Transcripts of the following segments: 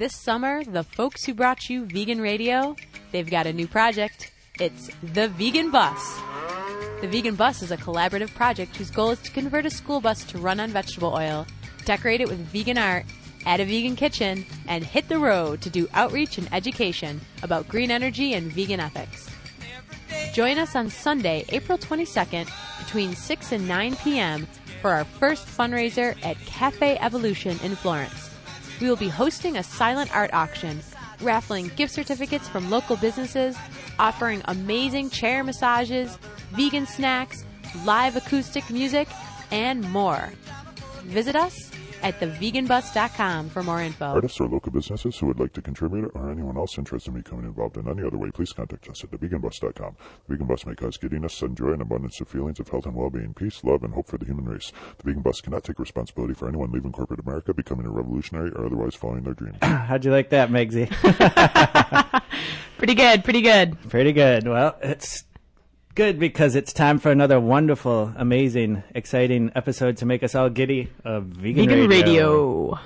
This summer, the folks who brought you vegan radio, they've got a new project. It's the Vegan Bus. The Vegan Bus is a collaborative project whose goal is to convert a school bus to run on vegetable oil, decorate it with vegan art, add a vegan kitchen, and hit the road to do outreach and education about green energy and vegan ethics. Join us on Sunday, April 22nd, between 6 and 9 p.m. for our first fundraiser at Cafe Evolution in Florence. We will be hosting a silent art auction, raffling gift certificates from local businesses, offering amazing chair massages, vegan snacks, live acoustic music, and more. Visit us at theveganbus.com for more info. Artists or local businesses who would like to contribute or anyone else interested in becoming involved in any other way, please contact us at theveganbus.com. The Vegan Bus may cause giddiness, joy, and abundance of feelings of health and well-being, peace, love, and hope for the human race. The Vegan Bus cannot take responsibility for anyone leaving corporate America, becoming a revolutionary, or otherwise following their dreams. How'd you like that, Megsy? Pretty good, pretty good. Pretty good. Well, it's good because it's time for another wonderful, amazing, exciting episode to make us all giddy of Vegan, Vegan radio.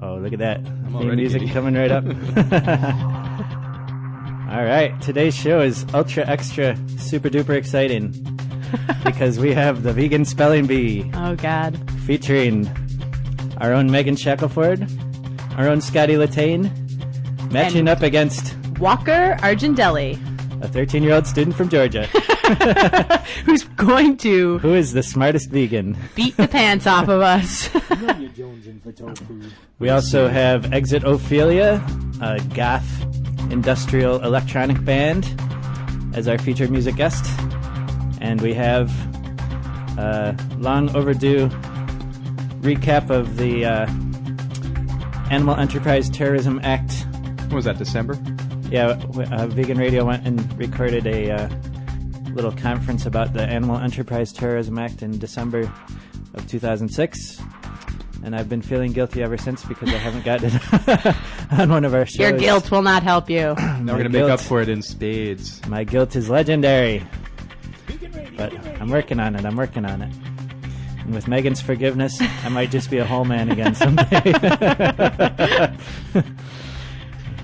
Oh, look at that. Theme already music giddy. coming right up. all right. Today's show is ultra extra super duper exciting because we have the Vegan Spelling Bee Oh, God. featuring our own Megan Shackelford, our own Scotty Latane, matching And- up against Walker Argendelli, a 13 year old student from Georgia who's going to who is the smartest vegan. beat the pants off of us. We also have Exit Ophelia, a goth industrial electronic band, as our featured music guest. And we have a long overdue recap of the uh, Animal Enterprise Terrorism Act. What was that, December? Yeah, uh, Vegan Radio went and recorded a uh, little conference about the Animal Enterprise Terrorism Act in December of 2006. And I've been feeling guilty ever since because I haven't gotten it on one of our shows. Your guilt will not help you. Now we're gonna make up for it in spades. My guilt is legendary. But I'm working on it. I'm working on it. And with Megan's forgiveness, I might just be a whole man again someday.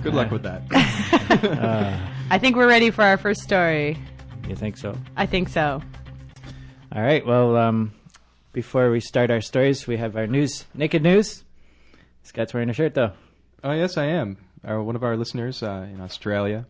Good luck with that. I think we're ready for our first story. you think so? I think so. All right. Well, um, before we start our stories, we have our news. Naked news. Scott's wearing a shirt though. oh yes, I am. Our, one of our listeners uh, in Australia,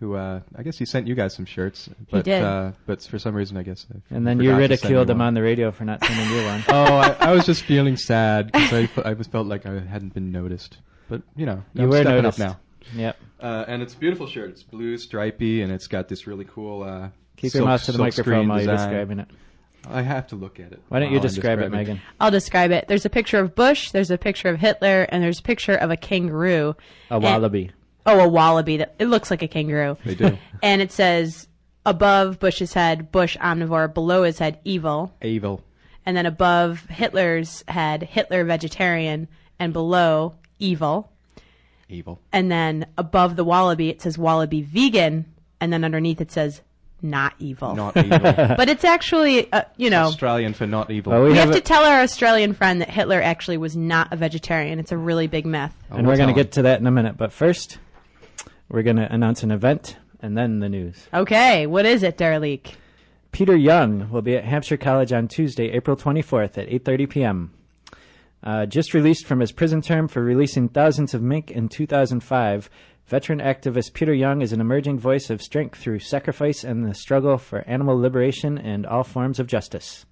who uh, I guess he sent you guys some shirts, but did. Uh, but for some reason I guess. I And then you ridiculed him one. on the radio for not sending you one. oh, I, I was just feeling sad because I, fe- I felt like I hadn't been noticed. But you know, You I'm were stepping noticed. up now. Yep. Uh, and it's a beautiful shirt. It's blue, stripy, and it's got this really cool. Uh, Keep your silk- mouth to the microphone screen while you're design. describing it. I have to look at it. Why don't you while I'm describe it, describing Megan? I'll describe it. There's a picture of Bush, there's a picture of Hitler, and there's a picture of a kangaroo. A And- wallaby. oh, a wallaby. That It looks like a kangaroo. They do. And it says above Bush's head, Bush omnivore, below his head, evil. Evil. And then above Hitler's head, Hitler vegetarian, and below, evil. Evil. And then above the wallaby, it says wallaby vegan, and then underneath it says not evil. Not evil. But it's actually, uh, you know, Australian for not evil. Well, we, we have, have to a- tell our Australian friend that Hitler actually was not a vegetarian. It's a really big myth. Oh, and we'll we're going to get to that in a minute. But first, we're going to announce an event and then the news. Okay, what is it, Darleek? Peter Young will be at Hampshire College on Tuesday, April 24th at 8:30 p.m. Uh, just released from his prison term for releasing thousands of mink in 2005, veteran activist Peter Young is an emerging voice of strength through sacrifice and the struggle for animal liberation and all forms of justice.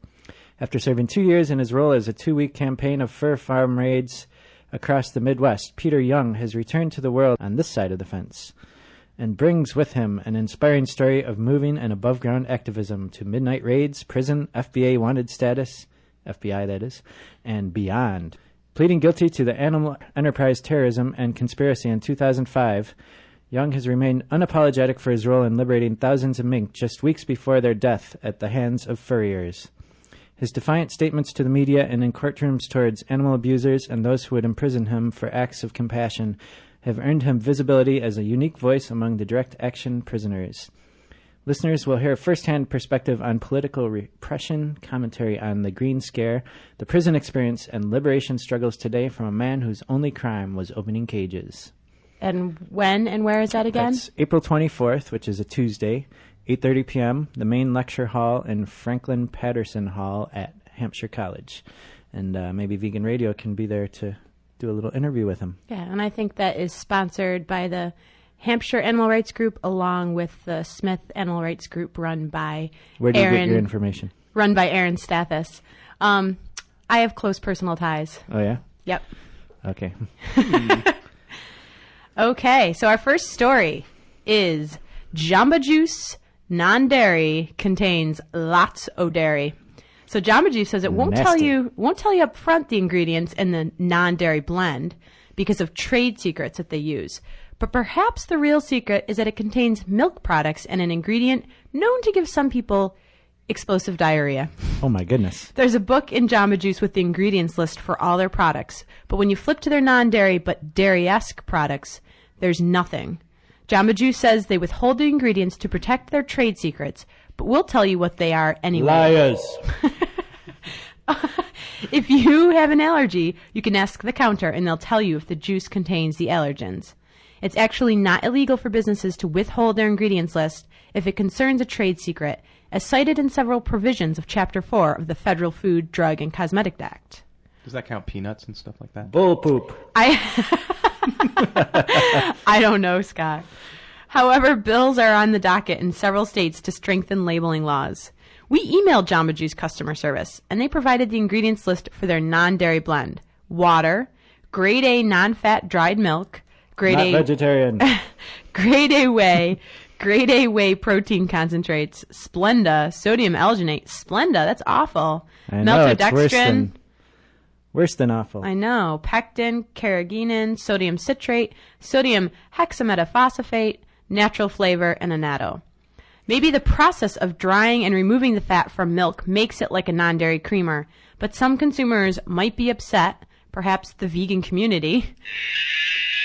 After serving two years in his role as a two-week campaign of fur farm raids across the Midwest, Peter Young has returned to the world on this side of the fence and brings with him an inspiring story of moving and above ground activism to midnight raids, prison, FBA wanted status, FBI that is, and beyond. Pleading guilty to the animal enterprise terrorism and conspiracy in 2005, Young has remained unapologetic for his role in liberating thousands of mink just weeks before their death at the hands of furriers. His defiant statements to the media and in courtrooms towards animal abusers and those who would imprison him for acts of compassion have earned him visibility as a unique voice among the direct action prisoners. Listeners will hear a first-hand perspective on political repression, commentary on the Green Scare, the prison experience, and liberation struggles today from a man whose only crime was opening cages. And when and where is that again? That's April 24th, which is a Tuesday, 8:30 p.m. The main lecture hall in Franklin Patterson Hall at Hampshire College, and uh, maybe Vegan Radio can be there to do a little interview with him. Yeah, and I think that is sponsored by the Hampshire Animal Rights Group along with the Smith Animal Rights Group run by Where do you Aaron, get your information? run by Aaron Stathis. Um, I have close personal ties. Oh yeah. Yep. Okay. Okay, so our first story is Jamba Juice non-dairy contains lots of dairy. So Jamba Juice says it won't tell you won't tell you up front the ingredients in the non-dairy blend because of trade secrets that they use. But perhaps the real secret is that it contains milk products and an ingredient known to give some people explosive diarrhea. Oh my goodness. There's a book in Jamba Juice with the ingredients list for all their products, but when you flip to their non-dairy but dairy-esque products, there's nothing. Jamba Juice says they withhold the ingredients to protect their trade secrets, but we'll tell you what they are anyway. Liars. If you have an allergy, you can ask the counter and they'll tell you if the juice contains the allergens. It's actually not illegal for businesses to withhold their ingredients list if it concerns a trade secret, as cited in several provisions of Chapter 4 of the Federal Food, Drug, and Cosmetic Act. Does that count peanuts and stuff like that? Bull poop. I I don't know, Scott. However, bills are on the docket in several states to strengthen labeling laws. We emailed Jamba Juice customer service, and they provided the ingredients list for their non-dairy blend: water, grade A non-fat dried milk, grade Not A vegetarian. grade A whey, grade A whey protein concentrates, Splenda, sodium alginate, Splenda. That's awful. I know it's worse than worse than awful. I know. Pectin, carrageenan, sodium citrate, sodium hexametaphosphate, natural flavor, and annatto. Maybe the process of drying and removing the fat from milk makes it like a non-dairy creamer, but some consumers might be upset, perhaps the vegan community.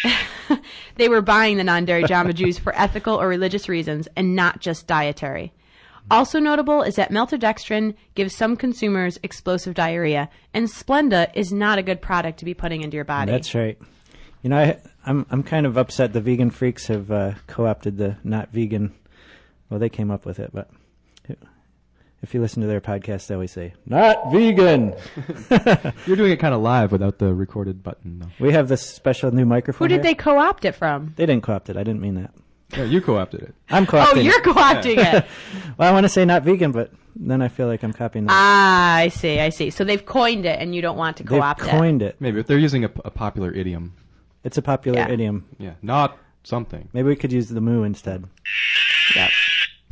they were buying the non-dairy Jamba Juice for ethical or religious reasons and not just dietary. Also notable is that maltodextrin gives some consumers explosive diarrhea, and Splenda is not a good product to be putting into your body. That's right. You know, I, I'm I'm kind of upset the vegan freaks have uh, co-opted the not vegan. Well, they came up with it, but if you listen to their podcast, they always say not vegan. You're doing it kind of live without the recorded button, though. We have this special new microphone. Who did here. they co-opt it from? They didn't co-opt it. I didn't mean that. Yeah, you co-opted it. I'm Oh, co-opting. Oh, you're co-opting it. Well, I want to say not vegan, but then I feel like I'm copying them. Ah, I see, I see. So they've coined it, and you don't want to They've co-opt it. coined it. Maybe if they're using a, a popular idiom. It's a popular Yeah. idiom. Yeah, not something. Maybe we could use the moo instead.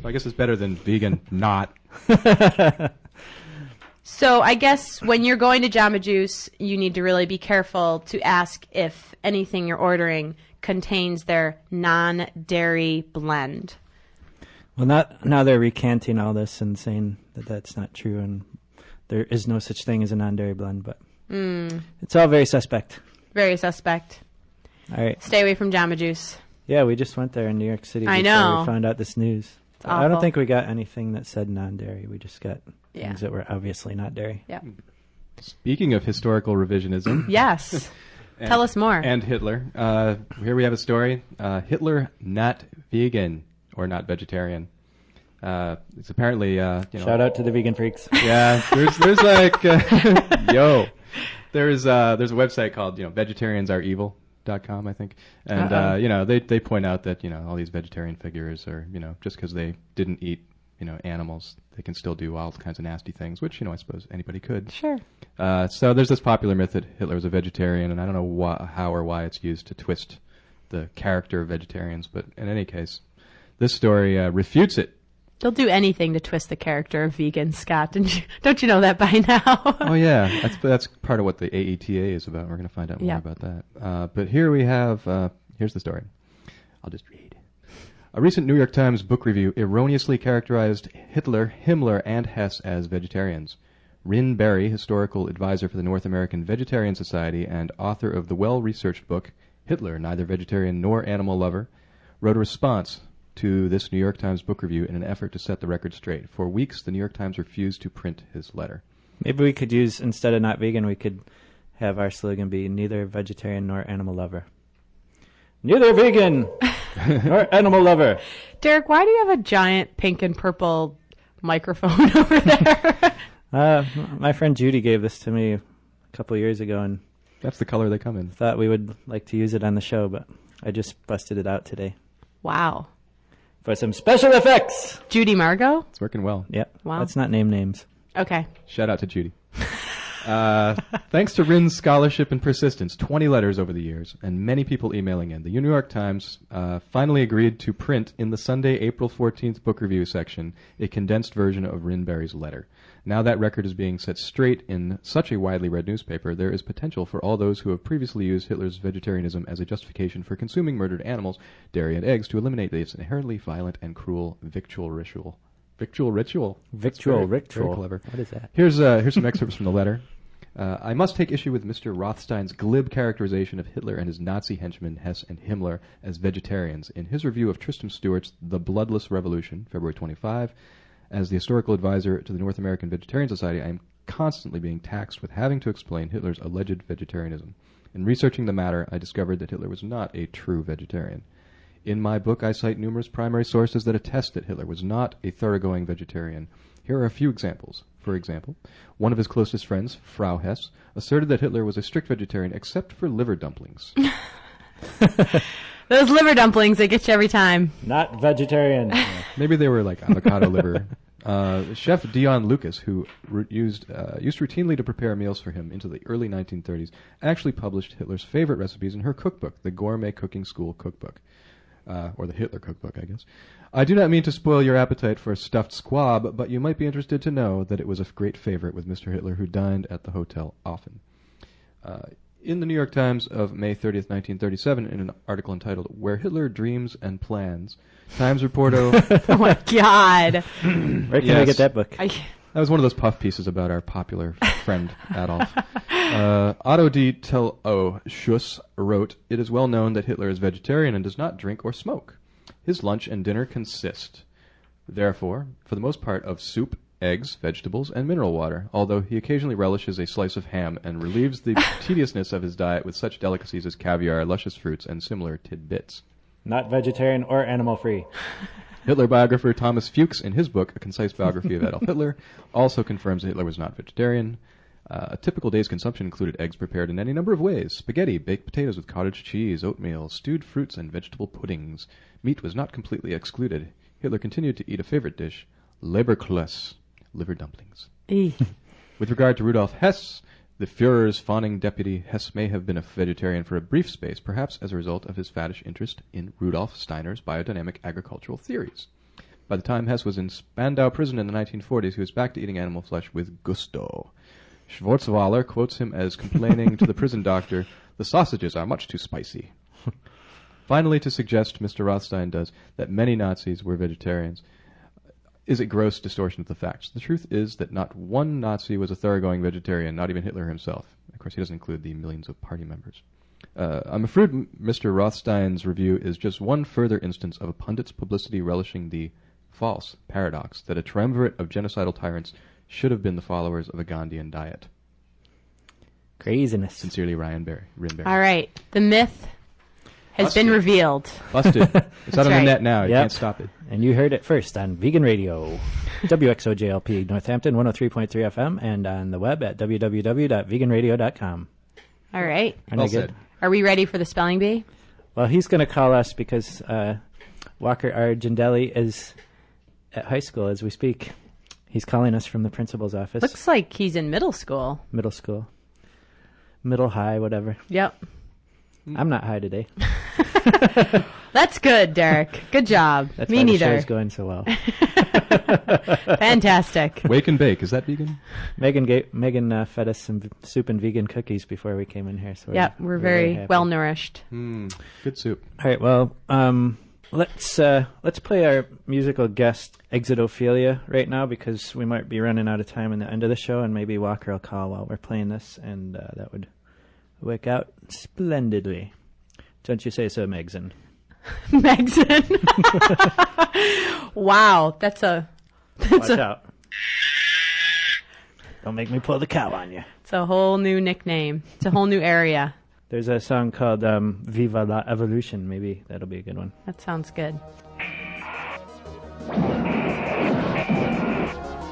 Yep. I guess it's better than vegan, not. So I guess when you're going to Jamba Juice, you need to really be careful to ask if anything you're ordering contains their non-dairy blend. Well, not now they're recanting all this and saying that that's not true, and there is no such thing as a non-dairy blend. But Hmm. it's all very suspect. Very suspect. All right. Stay away from Jamba Juice. Yeah, we just went there in New York City. I know. We found out this news. It's I don't think we got anything that said non-dairy. We just got Yeah. things that were obviously not dairy. Yeah. Speaking of historical revisionism. Yes. and- Tell us more. And Hitler. Uh, here we have a story. Uh, Hitler not vegan or not vegetarian. Uh, it's apparently uh, you know. Shout out to the vegan freaks. Yeah, there's there's like uh, yo, there's uh there's a website called you know vegetariansareevil.com I think, and Uh-uh. uh, you know they they point out that you know all these vegetarian figures are you know just because they didn't eat you know animals they can still do all kinds of nasty things, which you know I suppose anybody could. Sure. Uh, so there's this popular myth that Hitler was a vegetarian, and I don't know why, how or why it's used to twist the character of vegetarians, but in any case, this story uh, refutes it. They'll do anything to twist the character of vegan, Scott. Don't you, don't you know that by now? Oh yeah, that's that's part of what the AETA is about. We're going to find out more Yeah. about that. Uh, but here we have uh, here's the story. I'll just read. A recent New York Times book review erroneously characterized Hitler, Himmler, and Hess as vegetarians. Rynn Berry, historical advisor for the North American Vegetarian Society and author of the well-researched book Hitler, Neither Vegetarian Nor Animal Lover, wrote a response to this New York Times book review in an effort to set the record straight. For weeks, the New York Times refused to print his letter. Maybe we could use instead of not vegan, we could have our slogan be neither vegetarian nor animal lover. Neither vegan nor animal lover. Derek, why do you have a giant pink and purple microphone over there? Uh, my friend Judy gave this to me a couple years ago and That's the color they come in. thought we would like to use it on the show, but I just busted it out today wow. For some special effects. Judy Margot? It's working well. Yep. Wow. Let's not name names. Okay. Shout out to Judy. Uh, thanks to Rynn's scholarship and persistence, 20 letters over the years, and many people emailing in, the New York Times uh, finally agreed to print in the Sunday, April 14th book review section a condensed version of Rynn Berry's letter. Now that record is being set straight in such a widely read newspaper, there is potential for all those who have previously used Hitler's vegetarianism as a justification for consuming murdered animals, dairy, and eggs to eliminate this inherently violent and cruel victual ritual. Victual ritual. Victual, very- very clever. What is that? Here's uh, here's some excerpts from the letter. Uh, I must take issue with Mr. Rothstein's glib characterization of Hitler and his Nazi henchmen Hess and Himmler as vegetarians. In his review of Tristram Stuart's *The Bloodless Revolution*, February 25, as the historical advisor to the North American Vegetarian Society, I am constantly being taxed with having to explain Hitler's alleged vegetarianism. In researching the matter, I discovered that Hitler was not a true vegetarian. In my book, I cite numerous primary sources that attest that Hitler was not a thoroughgoing vegetarian. Here are a few examples. For example, one of his closest friends, Frau Hess, asserted that Hitler was a strict vegetarian except for liver dumplings. Those liver dumplings, they get you every time. Not vegetarian. Maybe they were like avocado liver. Uh, chef Dione Lucas, who ru- used uh, used routinely to prepare meals for him into the early 1930s, actually published Hitler's favorite recipes in her cookbook, the Gourmet Cooking School Cookbook, uh, or the Hitler Cookbook, I guess. I do not mean to spoil your appetite for a stuffed squab, but you might be interested to know that it was a great favorite with Mr. Hitler, who dined at the hotel often. In the New York Times of May 30th, 1937, in an article entitled "Where Hitler Dreams and Plans," Times reporter. Oh my god. Where can we Yes. get that book? I, That was one of those puff pieces about our popular friend Adolf. Uh, Otto D. Tolischus wrote, It is well known that Hitler is vegetarian and does not drink or smoke. His lunch and dinner consist, therefore, for the most part, of soup, eggs, vegetables, and mineral water, although he occasionally relishes a slice of ham and relieves the tediousness of his diet with such delicacies as caviar, luscious fruits, and similar tidbits. Not vegetarian or animal free. Hitler biographer Thomas Fuchs, in his book, A Concise Biography of Adolf Hitler, also confirms that Hitler was not vegetarian. Uh, a typical day's consumption included eggs prepared in any number of ways spaghetti, baked potatoes with cottage cheese, oatmeal, stewed fruits, and vegetable puddings. Meat was not completely excluded. Hitler continued to eat a favorite dish, Leberklöss, liver dumplings. With regard to Rudolf Hess, the Fuhrer's fawning deputy, Hess may have been a vegetarian for a brief space, perhaps as a result of his faddish interest in Rudolf Steiner's biodynamic agricultural theories. By the time Hess was in Spandau prison in the 1940s, he was back to eating animal flesh with gusto. Schwarzwäller quotes him as complaining to the prison doctor, The sausages are much too spicy. Finally, to suggest, Mr. Rothstein does, that many Nazis were vegetarians is a gross distortion of the facts. The truth is that not one Nazi was a thoroughgoing vegetarian, not even Hitler himself. Of course, he doesn't include the millions of party members. Uh, I'm afraid Mr. Rothstein's review is just one further instance of a pundit's publicity relishing the false paradox that a triumvirate of genocidal tyrants should have been the followers of a Gandhian diet. Craziness. Sincerely, Ryan Berry. Rinberry. All right. The myth has been Busted. revealed. Busted. It's out That's on right. the net now. You Yep. can't stop it. And you heard it first on Vegan Radio, WXOJLP Northampton 103.3 FM, and on the web at www.veganradio.com. All right. Aren't Well I good? said. Are we ready for the spelling bee? Well, he's going to call us because uh, Walker Argendelli is at high school as we speak. He's calling us from the principal's office, Looks like he's in middle school. middle school, middle high, whatever. Yep. I'm not high today. That's good, Derek. Good job. That's Me why the neither. show's going so well. Fantastic. Wake and bake. Is that vegan? Megan gave, Megan uh, fed us some v- soup and vegan cookies before we came in here. So Yep, we're very happy. well nourished. Hmm. Good soup. All right. Well, um, let's uh, let's play our musical guest Exitophilia right now because we might be running out of time in the end of the show, and maybe Walker will call while we're playing this, and uh, that would work out splendidly. Don't you say so, Megson? Megson. wow, that's a. That's Watch a, out. Don't make me pull the cow on you. It's a whole new nickname. It's a whole new area. There's a song called um, Viva la Evolution. Maybe that'll be a good one. That sounds good.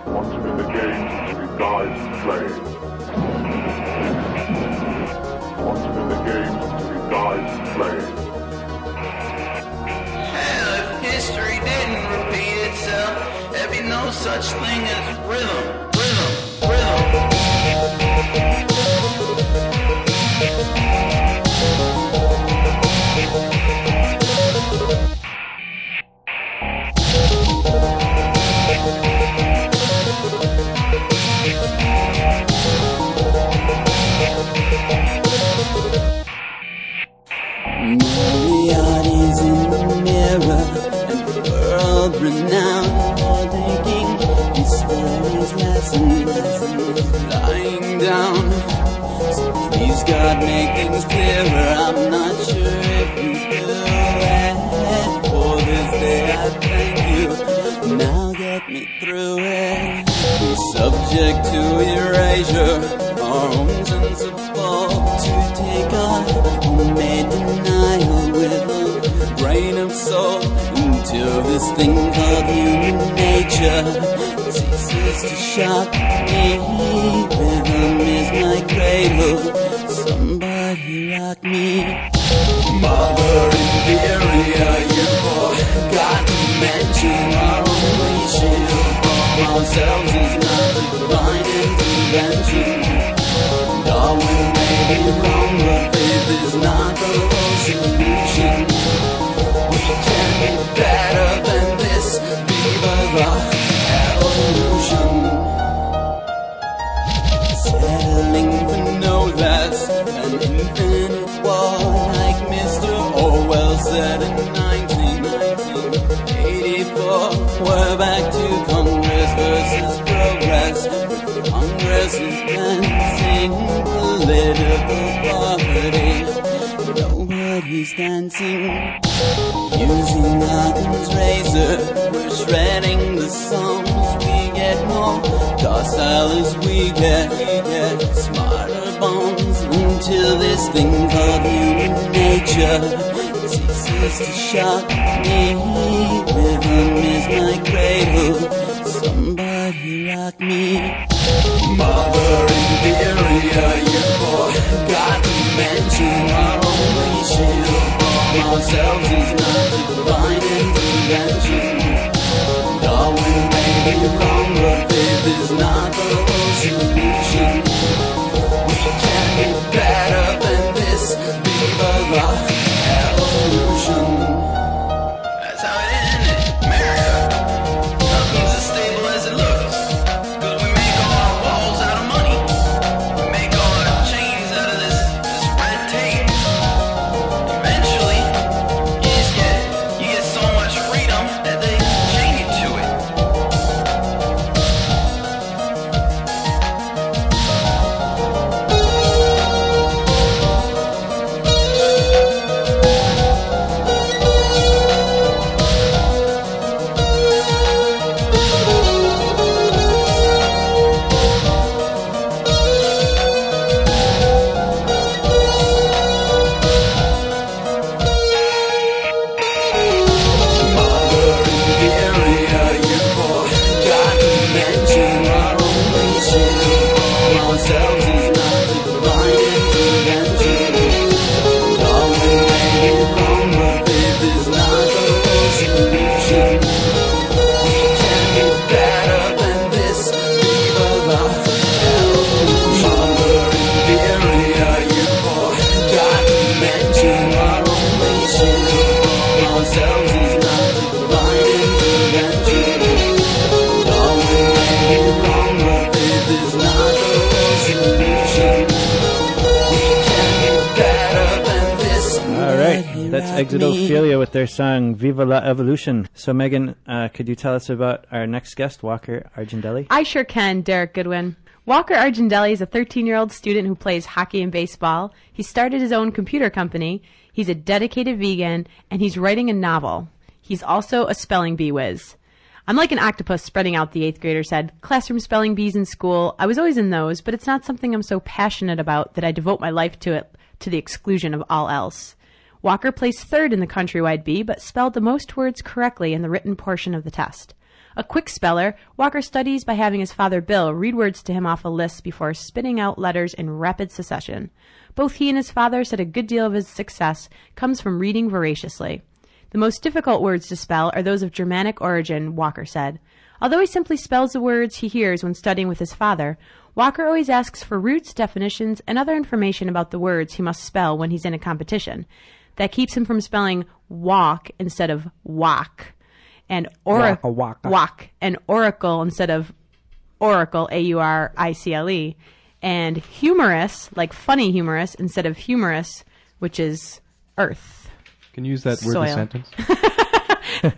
Once in the game, playing. ain't no such thing as rhythm, rhythm, rhythm. Mariotti in the mirror, world renowned. thing called human nature. It ceases to shock political parties. Nobody's dancing. Using Adam's razor, we're shredding the songs we get more Docile as we get, we get smarter bones until this thing called human nature ceases to shock me. Rhythm is my cradle. ourselves is words of divine intervention. Darwin may be wrong, but this is not the ocean. Exitophilia with their song Viva la Evolution. So, Megan, uh, could you tell us about our next guest, Walker Argendelli? I sure can, Derek Goodwin. Walker Argendelli is a 13 year old student who plays hockey and baseball. He started his own computer company. He's a dedicated vegan, and he's writing a novel. He's also a spelling bee whiz. I'm like an octopus spreading out, the eighth grader said. Classroom spelling bees in school, I was always in those, but it's not something I'm so passionate about that I devote my life to it to the exclusion of all else. Walker placed third in the countrywide bee, but spelled the most words correctly in the written portion of the test. A quick speller, Walker studies by having his father Bill read words to him off a list before spitting out letters in rapid succession. Both he and his father said a good deal of his success comes from reading voraciously. The most difficult words to spell are those of Germanic origin, Walker said. Although he simply spells the words he hears when studying with his father, Walker always asks for roots, definitions, and other information about the words he must spell when he's in a competition. That keeps him from spelling walk instead of walk, and ora- Waka waka. walk, and oracle instead of oracle, A U R I C L E, and humorous, like funny humorous, instead of humorous, which is earth. Can you use that word in a sentence?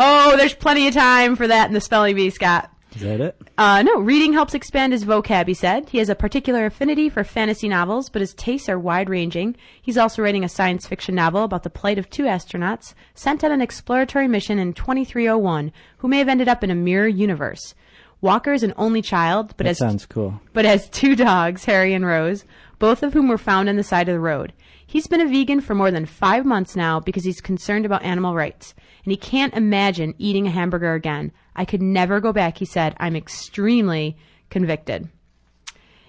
Oh, there's plenty of time for that in the spelling bee, Scott. Is that it? Uh, no, reading helps expand his vocab, he said. He has a particular affinity for fantasy novels, but his tastes are wide ranging. He's also writing a science fiction novel about the plight of two astronauts sent on an exploratory mission in 2301 who may have ended up in a mirror universe. Walker is an only child, but That has sounds cool. but has two dogs, Harry and Rose, both of whom were found on the side of the road. He's been a vegan for more than five months now because he's concerned about animal rights, and he can't imagine eating a hamburger again. I could never go back, he said. I'm extremely convicted.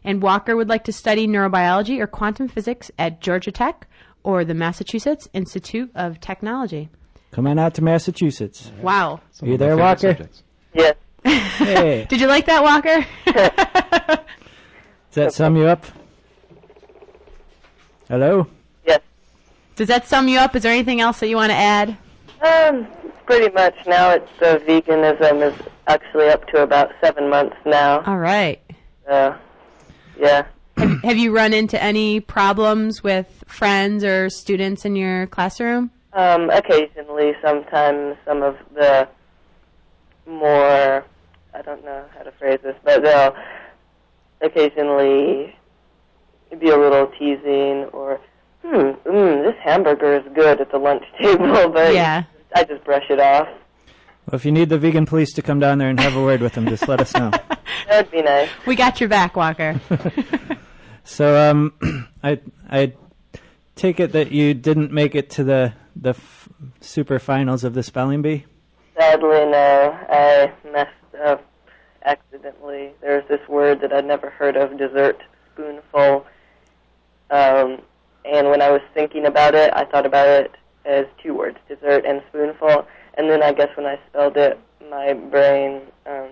And Walker would like to study neurobiology or quantum physics at Georgia Tech or the Massachusetts Institute of Technology. Come on out to Massachusetts. Wow. Some You there, Walker? subjects. Yes. Hey, Did you like that, Walker? does that sum you up? Hello? Yes. Does that sum you up? Is there anything else that you want to add? Um, pretty much now it's uh, veganism is actually up to about seven months now. All right. Uh, yeah. Have you run into any problems with friends or students in your classroom? Um, occasionally, sometimes some of the more, I don't know how to phrase this, but they'll occasionally be a little teasing or, hmm, mm, this hamburger is good at the lunch table, but Yeah. I just brush it off. Well, if you need the vegan police to come down there and have a word with them, just let us know. That'd be nice. We got your back, Walker. So, um, I I take it that you didn't make it to the the f- super finals of the spelling bee. Sadly, no. I messed up accidentally. There's this word that I'd never heard of, dessert spoonful. Um, and when I was thinking about it, I thought about it as two words, dessert and spoonful. And then I guess when I spelled it, my brain um,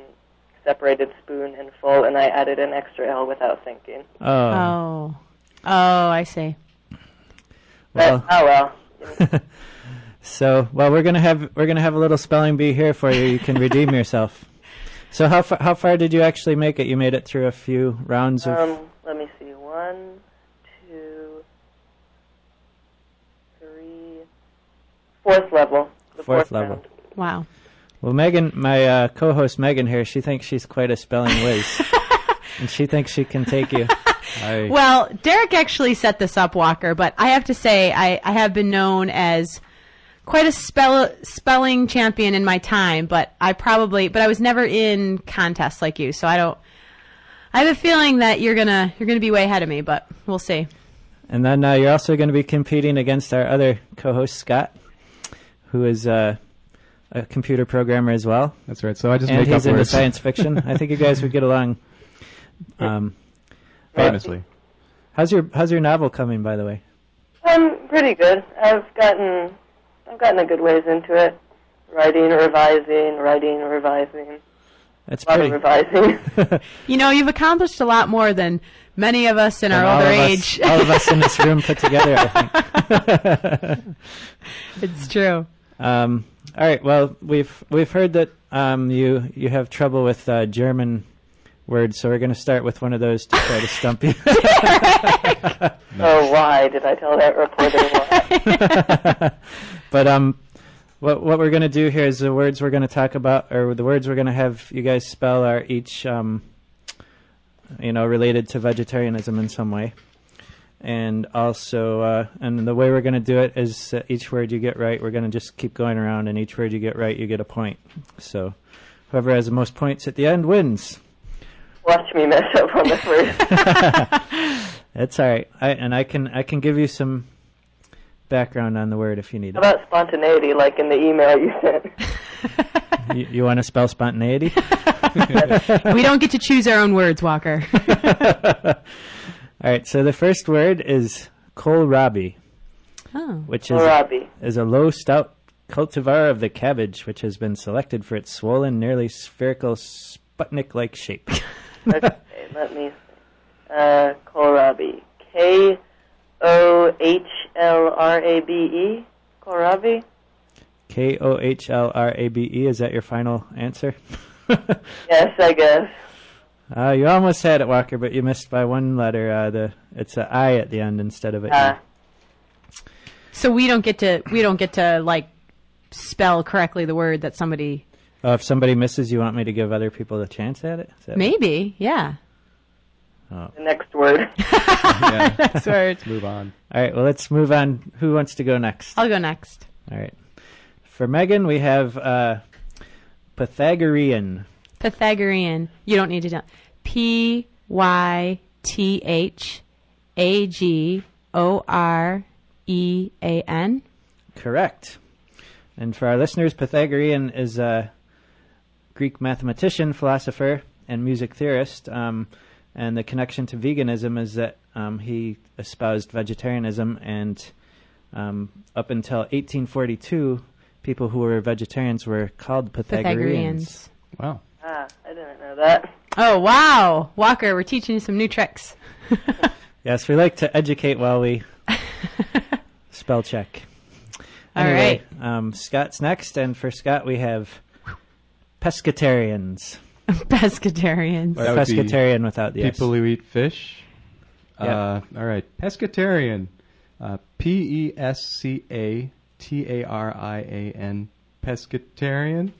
separated spoon and full, and I added an extra L without thinking. Oh, Oh. Oh, I see. well. but, oh well. So, well, we're gonna have we're gonna have a little spelling bee here for you. You can redeem yourself. So, how far how far did you actually make it? You made it through a few rounds of. Um, let me see. One, two, three, fourth level. The Fourth fourth, level. round. Wow. well, Megan, my uh, co-host Megan here, she thinks she's quite a spelling whiz, and she thinks she can take you. I, Well, Derek actually set this up, Walker, but I have to say I, I have been known as quite a spell spelling champion in my time, but I probably but I was never in contests like you, so I don't I have a feeling that you're gonna you're gonna be way ahead of me, but we'll see. and then uh, you're also going to be competing against our other co-host Scott, who is uh, a computer programmer as well, That's right. So I just and make he's up into words. science fiction. I think you guys would get along. Um, Famously. how's your how's your novel coming, by the way? Um, pretty good. I've gotten, I've gotten a good ways into it. Writing, revising, writing, revising. That's A lot of pretty. revising. You know, you've accomplished a lot more than many of us in than our all older of us- age. all of us in this room put together, I think. it's true. Um, all right. Well, we've we've heard that um, you you have trouble with uh, German words, so we're going to start with one of those to try to stump you. Oh, why did I tell that reporter why? but um, what what we're going to do here is the words we're going to talk about, or the words we're going to have you guys spell are each um, you know related to vegetarianism in some way, And also, uh, and the way we're going to do it is uh, each word you get right, we're going to just keep going around, and each word you get right, you get a point. So whoever has the most points at the end wins. Watch me mess up on the first. That's all right. I, and I can I can give you some background on the word if you need How it. about spontaneity, like in the email you sent? You, you want to spell spontaneity? we don't get to choose our own words, Walker. All right. So the first word is kohlrabi, oh. which is Kohlrabi. is a low stout cultivar of the cabbage, which has been selected for its swollen, nearly spherical Sputnik-like shape. Okay, let me. Uh, kohlrabi. K O H L R A B E. Kohlrabi. K O H L R A B E. Is that your final answer? Yes, I guess. Uh, you almost had it, Walker, but you missed by one letter. Uh, the it's a I at the end instead of a E. Ah, So we don't get to we don't get to like spell correctly the word that somebody Oh, if somebody misses, you want me to give other people a chance at it? that- maybe yeah. the next word. yeah. That's word. Move on. All right. Well, let's move on. Who wants to go next? I'll go next. All right. For Megan, we have uh, Pythagorean. Pythagorean. You don't need to know. P Y T H A G O R E A N. Correct. And for our listeners, Pythagorean is a Greek mathematician, philosopher, and music theorist. Um, and the connection to veganism is that um, he espoused vegetarianism, and um, up until 1842, people who were vegetarians were called Pythagoreans. Pythagoreans. Wow. Ah, I didn't know that. Oh wow, Walker, we're teaching you some new tricks. Yes, we like to educate while we spell check. All Anyway, um, Scott's next, and for Scott we have pescatarians. Pescatarians. Or That pescatarian without the S. People who eat fish. Yep. Uh, all right. Pescatarian. Uh, P E S C A T A R I A N. Pescatarian.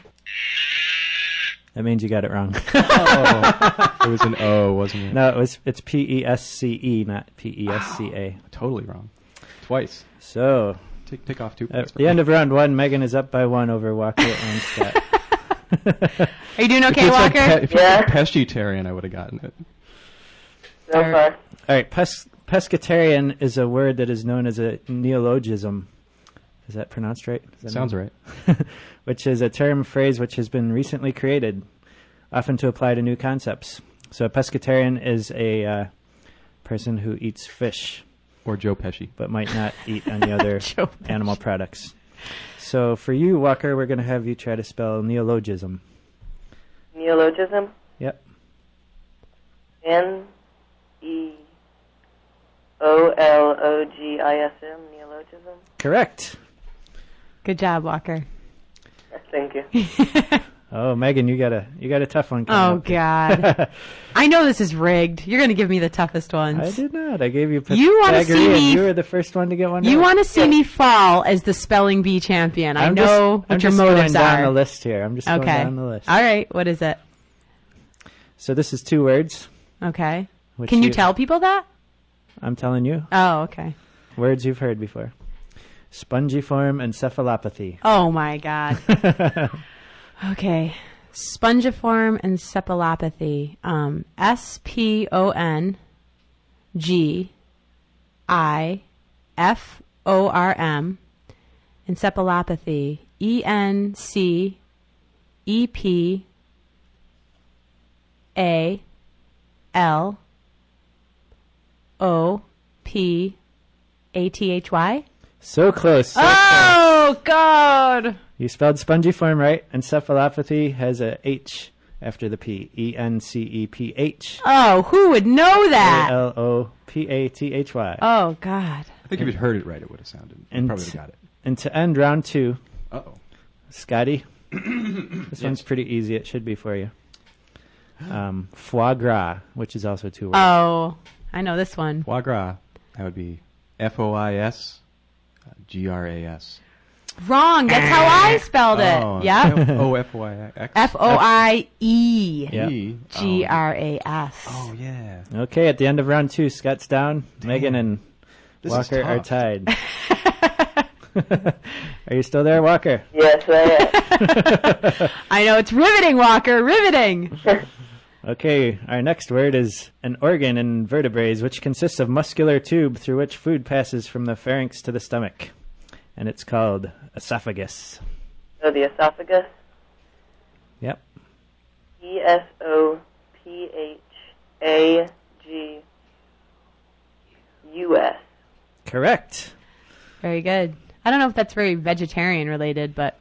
That means you got it wrong. Oh, it was an O, wasn't it? no, it was it's P E S C E, not P E S C A. Ah, totally wrong. Twice. So Take take off two at points. the end of round one, Megan is up by one over Walker and Scott. Are you doing okay, you said Walker? pe- if you Yeah. said pescatarian, I would have gotten it. So far. All right, pes- pescatarian is a word that is known as a neologism. Is that pronounced right? That Sounds right. which is a term phrase which has been recently created, often to apply to new concepts. So a pescatarian is a uh, person who eats fish Or Joe Pesci. but might not eat any other animal products. So for you, Walker, we're going to have you try to spell neologism. Neologism. Yep. N E O L O G I S M. Neologism. Correct. Good job, Walker. Thank you. Oh, Megan, you got a you got a tough one. Oh Coming up. God. I know this is rigged. You're going to give me the toughest ones. I did not. I gave you. You wanna see me- You were the first one to get one. You want to see me fall as the spelling bee champion. I I'm know just, what I'm your just motives going down are. the list here. I'm just going okay. down the list. All right. What is it? So this is two words. Okay. which Can you tell people that? I'm telling you Oh, okay. words you've heard before. Spongiform encephalopathy. Oh my God. okay. Spongiform encephalopathy. Um, S P O N G I F O R M. Encephalopathy. E N C E P A L O P A T H Y. So close. so Oh God! You spelled spongiform right. Encephalopathy has a H after the P. E N C E P H. Oh, who would know that? L O P A T H Y. Oh God! I think if you'd heard it right, it would have sounded. You And- probably would got it. And to end round two, Uh oh. Scotty, this one's pretty easy. It should be for you. Um, foie gras, which is also two words. Oh, I know this one. Foie gras. That would be F O I S G R A S. wrong. That's how I eh. spelled it. Oh, Yep. O F Y X. F O I E Yeah. E. G R A S. Oh yeah. Okay, at the end of round two, Scott's down. Megan and This is Walker are tough. tied. are you still there, Walker? Yes, I am. I know it's riveting, Walker. Riveting. Okay, our next word is an organ in vertebrates, which consists of muscular tube through which food passes from the pharynx to the stomach, and it's called esophagus. so the esophagus. Yep. E S O P H A G U S. Correct. Very good. I don't know if that's very vegetarian related, but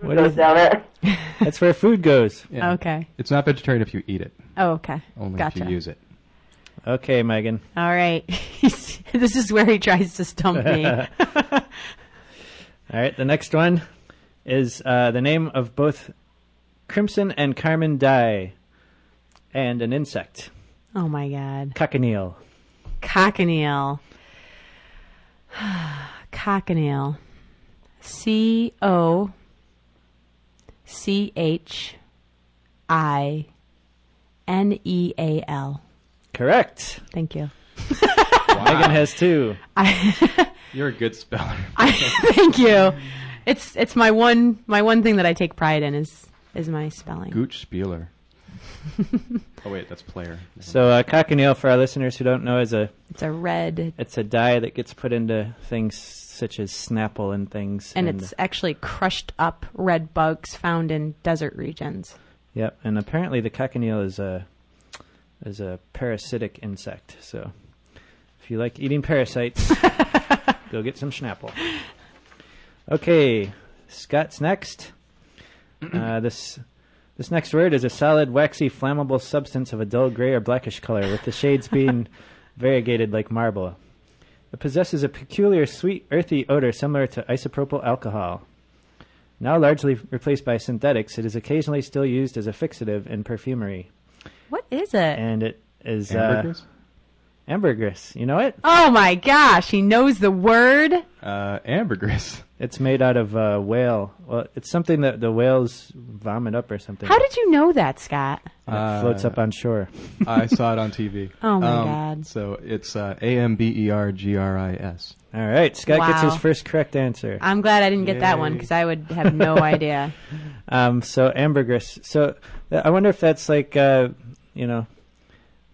What Goes down it. That's where food goes. Yeah. okay. It's not vegetarian if you eat it, Oh, okay. only Gotcha. if you use it. Okay, Megan. All right. this is where he tries to stump me. All right, the next one is uh, the name of both crimson and carmine dye and an insect. oh my god. Cochineal. Cochineal. Cochineal. C O C H I N E A L. Correct. Thank you. Megan has two. I You're a good speller. I thank you. It's it's my one my one thing that I take pride in is is my spelling. Gooch Spieler. oh wait, that's player. So uh, cochineal, for our listeners who don't know, is a It's a red it's a dye that gets put into things such as Snapple and things. and it's actually crushed up red bugs found in desert regions. yep. And apparently the cochineal is a is a parasitic insect. So if you like eating parasites, go get some Snapple. Okay, Scott's next. Uh, this this next word is a solid, waxy, flammable substance of a dull gray or blackish color, with the shades being variegated like marble. It possesses a peculiar, sweet, earthy odor similar to isopropyl alcohol. Now largely replaced by synthetics, it is occasionally still used as a fixative in perfumery, What is it? and it is uh, Ambergris? ambergris. You know it? Oh my gosh, he knows the word. Uh, ambergris. It's made out of uh, whale. Well, it's something that the whales vomit up or something. How did you know that, Scott? And it floats Uh, up on shore. I saw it on TV. Oh my Um, God. So it's uh, A M B E R G R I S. All right, Scott gets Wow. his first correct answer. I'm glad I didn't get that one Yay. because I would have no idea. Um, so ambergris. So th- I wonder if that's like, uh, you know,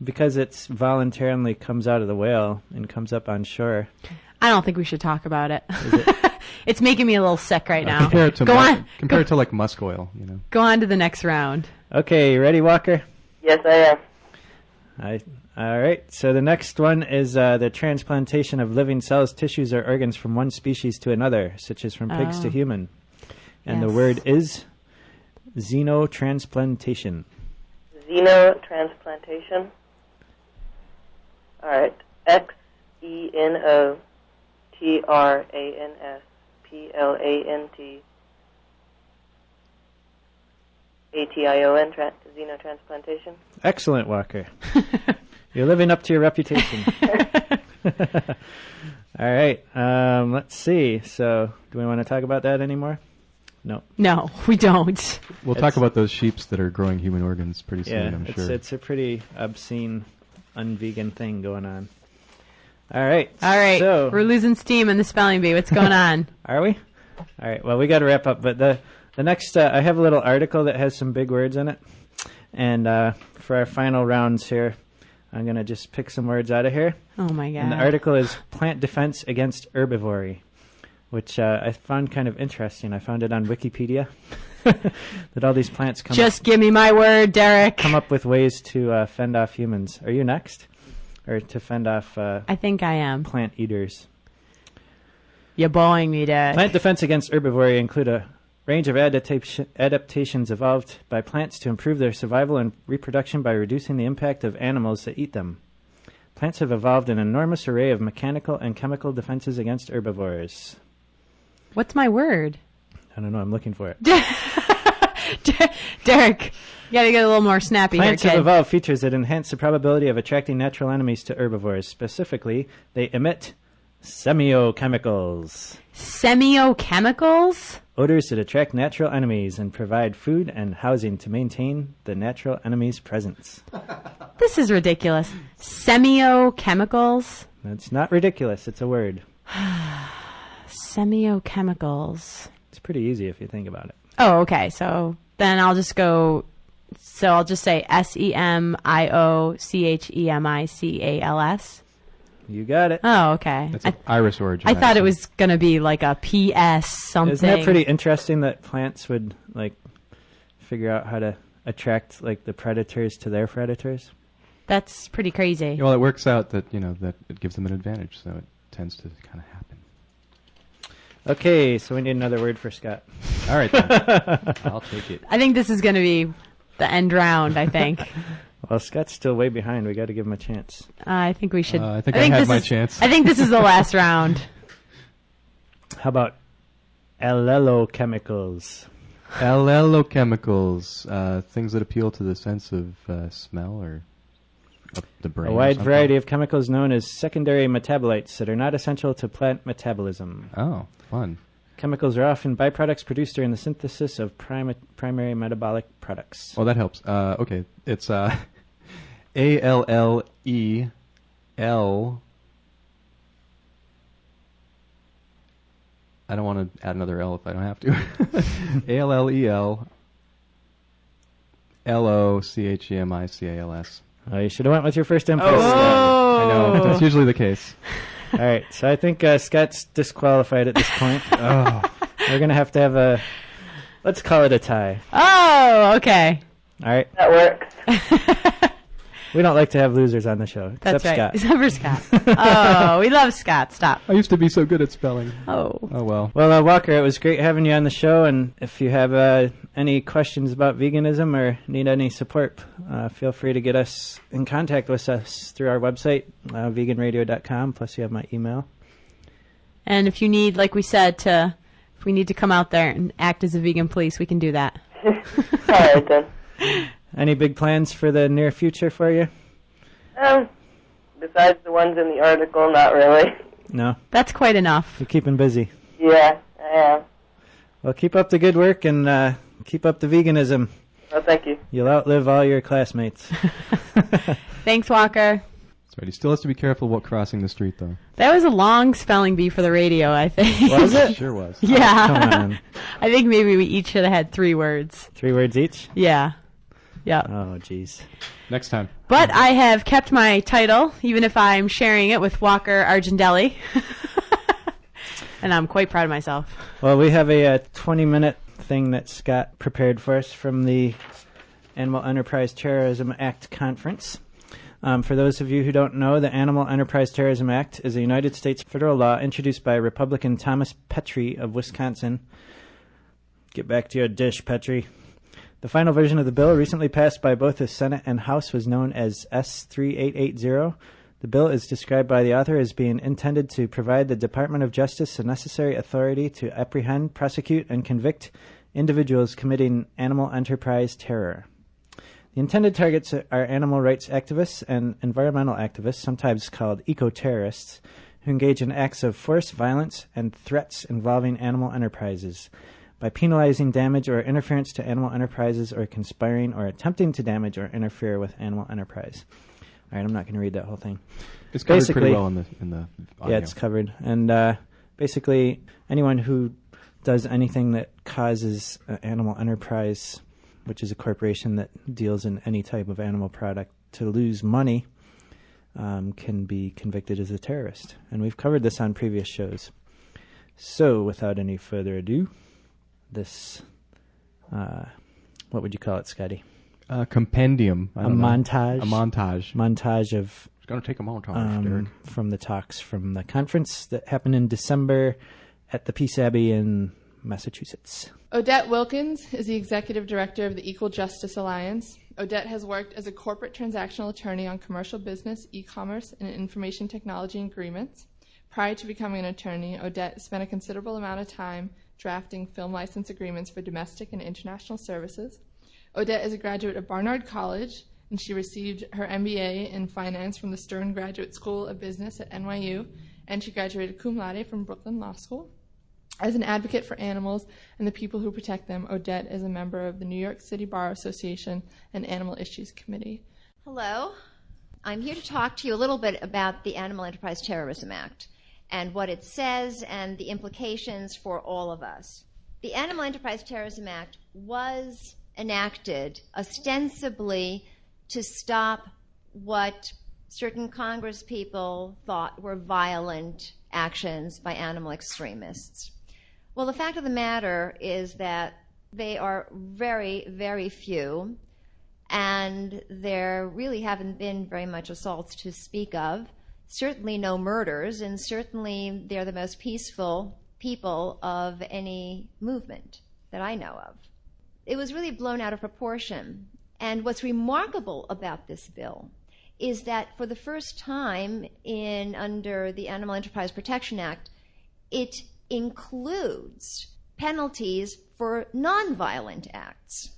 because it's voluntarily comes out of the whale and comes up on shore. I don't think we should talk about it. it's making me a little sick right now. Compare it to Go mu- on. Compare it to like musk oil. You know. Go on to the next round. Okay, you ready, Walker? Yes, I am. I, all right. So the next one is uh, the transplantation of living cells, tissues, or organs from one species to another, such as from pigs to Oh. human. And the word is xenotransplantation. Xenotransplantation. All right. X E N O T R A N S P L A N T A T I O N. Tra- xenotransplantation. Excellent, Walker. You're living up to your reputation. All right. Um, let's see. So, do we want to talk about that anymore? No. No, we don't. We'll It's- talk about those sheeps that are growing human organs pretty soon. Yeah, I'm it's sure. it's a pretty obscene, unvegan thing going on. All right. All right, So, we're losing steam in the spelling bee. What's going on? Are we? All right. Well, we got to wrap up. But the the next, uh, I have a little article that has some big words in it, and uh, for our final rounds here, I'm gonna just pick some words out of here. Oh my god. And the article is "Plant Defense Against Herbivory," which uh, I found kind of interesting. I found it on Wikipedia that all these plants come Just give me my word, Derek. come up with ways to uh, fend off humans. Are you next, or to fend off uh, I think I am. plant eaters? You're bowing me, Derek. Plant defense against herbivory include a range of adaptation, adaptations evolved by plants to improve their survival and reproduction by reducing the impact of animals that eat them. Plants have evolved an enormous array of mechanical and chemical defenses against herbivores. What's my word? I don't know. I'm looking for it. Derek, you gotta get a little more snappy Plants here, have kid. evolved features that enhance the probability of attracting natural enemies to herbivores. Specifically, they emit Semiochemicals. Semiochemicals? Odors that attract natural enemies and provide food and housing to maintain the natural enemy's presence. This is ridiculous. Semiochemicals? That's not ridiculous, it's a word. Semiochemicals. It's pretty easy if you think about it. Oh, okay. So then I'll just go. So I'll just say S E M I O C H E M I C A L S. You got it. Oh, okay. That's I, an Irish origin. I thought it was going to be like a P S something. Isn't that pretty interesting that plants would like figure out how to attract like the predators to their predators? That's pretty crazy. Well, it works out that you know that it gives them an advantage, so it tends to kind of happen. Okay, so we need another word for Scott. All right, then. I'll take it. I think this is going to be the end round. I think. Well, Scott's still way behind. We got to give him a chance. Uh, I think we should. Uh, I think I had this my is- chance. I think this is the last round. How about allelochemicals? Allelochemicals, uh, things that appeal to the sense of uh, smell or of the brain. A wide variety of chemicals known as secondary metabolites that are not essential to plant metabolism. Oh, fun. Chemicals are often byproducts produced during the synthesis of primi- primary metabolic products. Oh, that helps. Uh, okay, it's uh, A L L E L. I don't want to add another L if I don't have to. A L L E L L O C H E M I C A L S. Oh, you should have went with your first impulse. Oh. I know that's usually the case. All right, so I think uh, Scott's disqualified at this point. Oh, We're gonna have to have a. Let's call it a tie. Oh, okay. All right, That works. We don't like to have losers on the show, except That's right. Scott. Except for Scott. oh, we love Scott. Stop. I used to be so good at spelling. Oh. Oh well. Well, uh, Walker, it was great having you on the show. And if you have uh, any questions about veganism or need any support, uh, feel free to get us in contact with us through our website, uh, veganradio.com. Plus, you have my email. And if you need, like we said, to if we need to come out there and act as a vegan police, we can do that. All right then. Any big plans for the near future for you? Um, besides the ones in the article, not really. No, That's quite enough. you're keeping busy. Yeah, I am. Well, keep up the good work and uh, keep up the veganism. Well, thank you. You'll outlive all your classmates. Thanks, Walker. That's right. He still has to be careful about crossing the street, though. That was a long spelling bee for the radio, I think. Was it? Sure was. yeah. Come on. I think maybe we each should have had three words. Three words each? Yeah. Yeah. Oh, jeez. Next time. But I have kept my title, even if I'm sharing it with Walker Argendelli. and I'm quite proud of myself. Well, we have a, uh 20 minute thing that Scott prepared for us from the Animal Enterprise Terrorism Act conference. Um, for those of you who don't know, the Animal Enterprise Terrorism Act is a United States federal law introduced by Republican Thomas Petri of Wisconsin. Get back to your dish, Petri. The final version of the bill, recently passed by both the Senate and House, was known as S3880. The bill is described by the author as being intended to provide the Department of Justice the necessary authority to apprehend, prosecute, and convict individuals committing animal enterprise terror. The intended targets are animal rights activists and environmental activists, sometimes called eco terrorists, who engage in acts of force, violence, and threats involving animal enterprises. By penalizing damage or interference to animal enterprises or conspiring or attempting to damage or interfere with animal enterprise. All right, I'm not going to read that whole thing. It's covered Basically- pretty well in the in the audio. Yeah, it's covered. And uh, basically, anyone who does anything that causes uh, animal enterprise, which is a corporation that deals in any type of animal product, to lose money, um, can be convicted as a terrorist. And we've covered this on previous shows. So, without any further ado, this. Uh, what would you call it, Scotty? uh, compendium. I A don't know. montage. A montage. Montage of It's going to take a montage, Derek. um, from the talks from the conference that happened in December at the Peace Abbey in Massachusetts. Odette Wilkins is the executive director of the Equal Justice Alliance. Odette has worked as a corporate transactional attorney on commercial business, e commerce, and information technology agreements. Prior to becoming an attorney, Odette spent a considerable amount of time drafting film license agreements for domestic and international services. Odette is a graduate of Barnard College, and she received her MBA in finance from the Stern Graduate School of Business at NYU and she graduated cum laude from Brooklyn Law School. As an advocate for animals and the people who protect them, Odette is a member of the New York City Bar Association and Animal Issues Committee. Hello. I'm here to talk to you a little bit about the Animal Enterprise Terrorism Act and what it says and the implications for all of us. The Animal Enterprise Terrorism Act was enacted ostensibly to stop what certain Congress people thought were violent actions by animal extremists. Well, the fact of the matter is that they are very, very few, and there really haven't been very much assaults to speak of. Certainly no murders, and certainly they're the most peaceful people of any movement that I know of. It was really blown out of proportion. And what's remarkable about this bill is that for the first time in under the Animal Enterprise Protection Act, it includes penalties for nonviolent acts.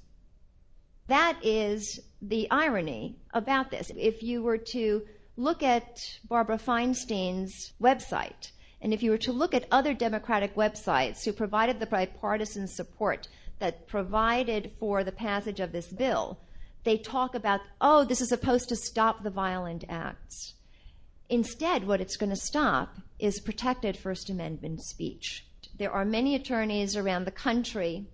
That is the irony about this. If you were to look at Barbara Feinstein's website, and if you were to look at other Democratic websites who provided the bipartisan support that provided for the passage of this bill, they talk about, oh, this is supposed to stop the violent acts. Instead, what it's going to stop is protected First Amendment speech. There are many attorneys around the country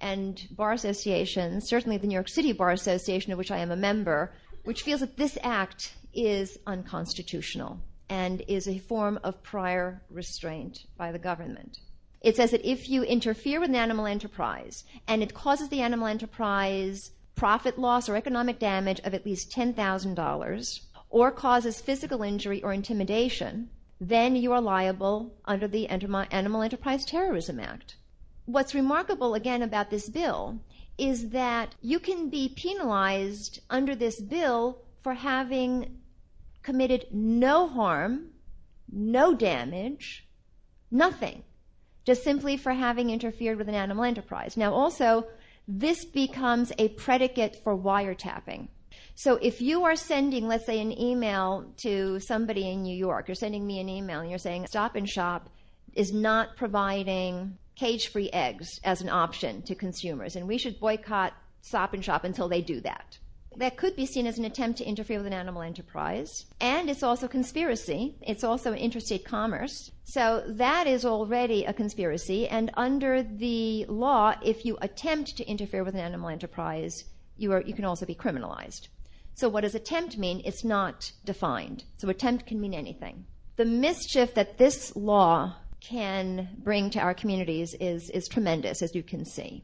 and bar associations, certainly the New York City Bar Association, of which I am a member, which feels that this act is unconstitutional and is a form of prior restraint by the government. It says that if you interfere with an animal enterprise and it causes the animal enterprise profit loss or economic damage of at least $10,000 or causes physical injury or intimidation, then you are liable under the Animal Enterprise Terrorism Act. What's remarkable again about this bill is that you can be penalized under this bill for having committed no harm, no damage, nothing, just simply for having interfered with an animal enterprise. Now, also, this becomes a predicate for wiretapping. So if you are sending, let's say, an email to somebody in New York, you're sending me an email and you're saying Stop and Shop is not providing cage free eggs as an option to consumers, and we should boycott Stop and Shop until they do that. That could be seen as an attempt to interfere with an animal enterprise. And it's also conspiracy. It's also interstate commerce. So that is already a conspiracy. And under the law, if you attempt to interfere with an animal enterprise, you, are, you can also be criminalized. So what does attempt mean? It's not defined. So attempt can mean anything. The mischief that this law can bring to our communities is, is tremendous, as you can see.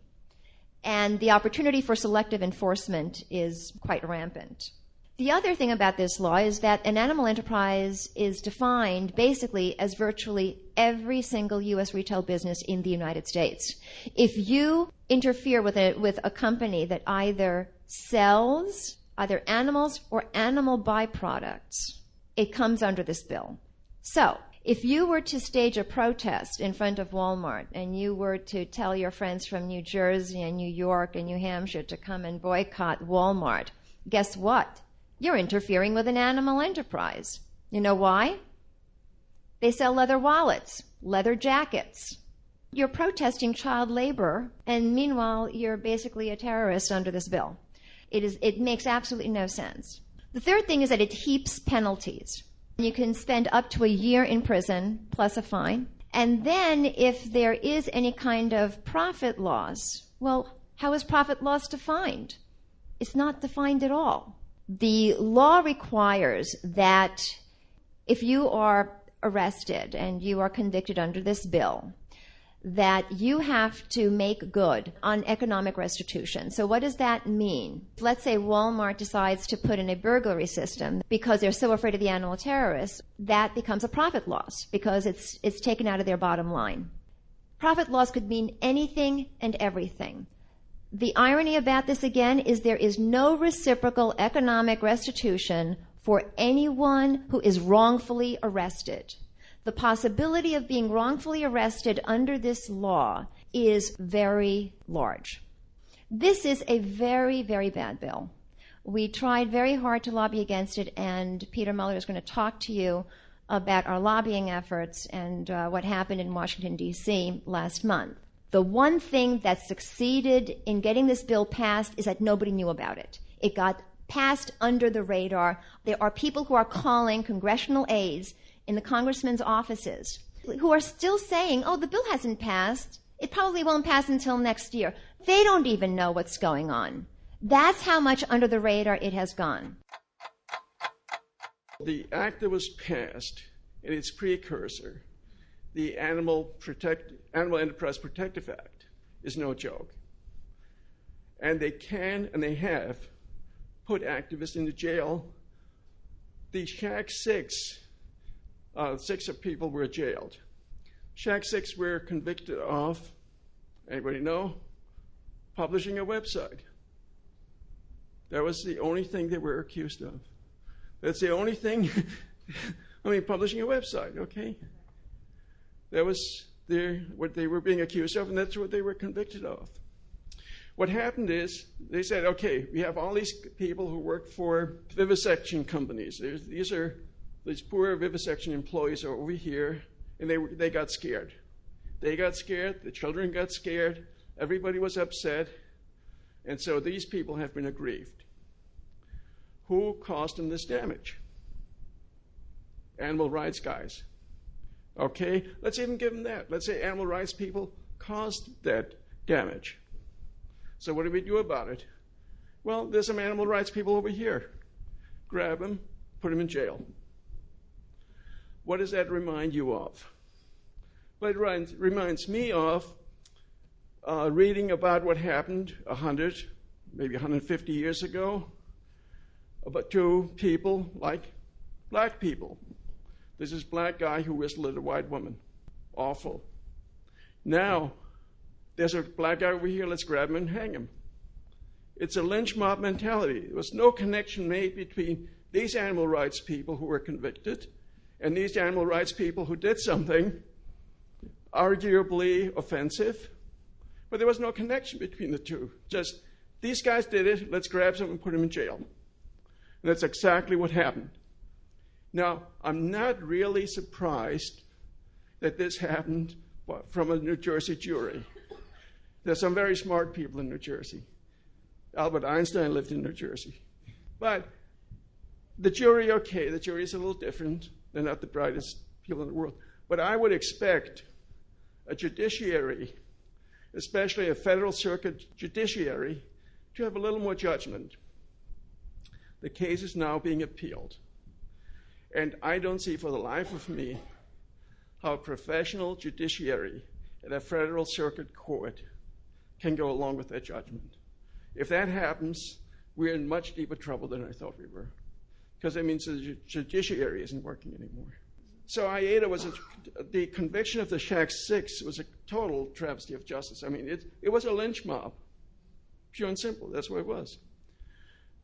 And the opportunity for selective enforcement is quite rampant. The other thing about this law is that an animal enterprise is defined basically as virtually every single U.S. retail business in the United States. If you interfere with a, with a company that either sells either animals or animal byproducts, it comes under this bill. So, if you were to stage a protest in front of Walmart and you were to tell your friends from New Jersey and New York and New Hampshire to come and boycott Walmart, guess what? You're interfering with an animal enterprise. You know why? They sell leather wallets, leather jackets. You're protesting child labor, and meanwhile, you're basically a terrorist under this bill. It, is, it makes absolutely no sense. The third thing is that it heaps penalties. You can spend up to a year in prison plus a fine. And then if there is any kind of profit loss, well, how is profit loss defined? It's not defined at all. The law requires that if you are arrested and you are convicted under this bill, that you have to make good on economic restitution. So what does that mean? Let's say Walmart decides to put in a burglary system because they're so afraid of the animal terrorists, that becomes a profit loss because it's it's taken out of their bottom line. Profit loss could mean anything and everything. The irony about this again is there is no reciprocal economic restitution for anyone who is wrongfully arrested the possibility of being wrongfully arrested under this law is very large. This is a very, very bad bill. We tried very hard to lobby against it, and Peter Mueller is going to talk to you about our lobbying efforts and uh, what happened in Washington, D.C. last month. The one thing that succeeded in getting this bill passed is that nobody knew about it. It got passed under the radar. There are people who are calling congressional aides in the congressmen's offices who are still saying, oh, the bill hasn't passed. It probably won't pass until next year. They don't even know what's going on. That's how much under the radar it has gone. The act that was passed and its precursor, the Animal, Enterprise Protective Act, is no joke. And they can and they have put activists into jail. The SHAC Six, uh, Uh, six of people were jailed. SHAC Six were convicted of, anybody know? Publishing a website. That was the only thing they were accused of. That's the only thing. I mean, publishing a website, okay? That was what they were being accused of, and that's what they were convicted of. What happened is they said, okay, we have all these people who work for vivisection companies. These are these poor vivisection employees are over here, and they, they got scared. They got scared, the children got scared, everybody was upset, and so these people have been aggrieved. Who caused them this damage? Animal rights guys. Okay, let's even give them that. Let's say animal rights people caused that damage. So what do we do about it? Well, there's some animal rights people over here. Grab them, put them in jail. What does that remind you of? Well, it reminds, me of uh, reading about what happened 100, maybe 150 years ago, about two people like black people. This black guy who whistled at a white woman. Awful. Now, there's a black guy over here, let's grab him and hang him. It's a lynch mob mentality. There was no connection made between these animal rights people who were convicted and these animal rights people who did something arguably offensive, but there was no connection between the two. Just these guys did it, let's grab them and put them in jail. And that's exactly what happened. Now, I'm not really surprised that this happened from a New Jersey jury. There's some very smart people in New Jersey. Albert Einstein lived in New Jersey. But the jury, okay, the jury is a little different. They're not the brightest people in the world. But I would expect a judiciary, especially a federal circuit judiciary, to have a little more judgment. The case is now being appealed. And I don't see for the life of me how a professional judiciary at a federal circuit court can go along with that judgment. If that happens, we're in much deeper trouble than I thought we were, because that means the judiciary isn't working anymore. So IATA was the conviction of the SHAC Six was a total travesty of justice. I mean, it, it was a lynch mob, pure and simple. That's what it was.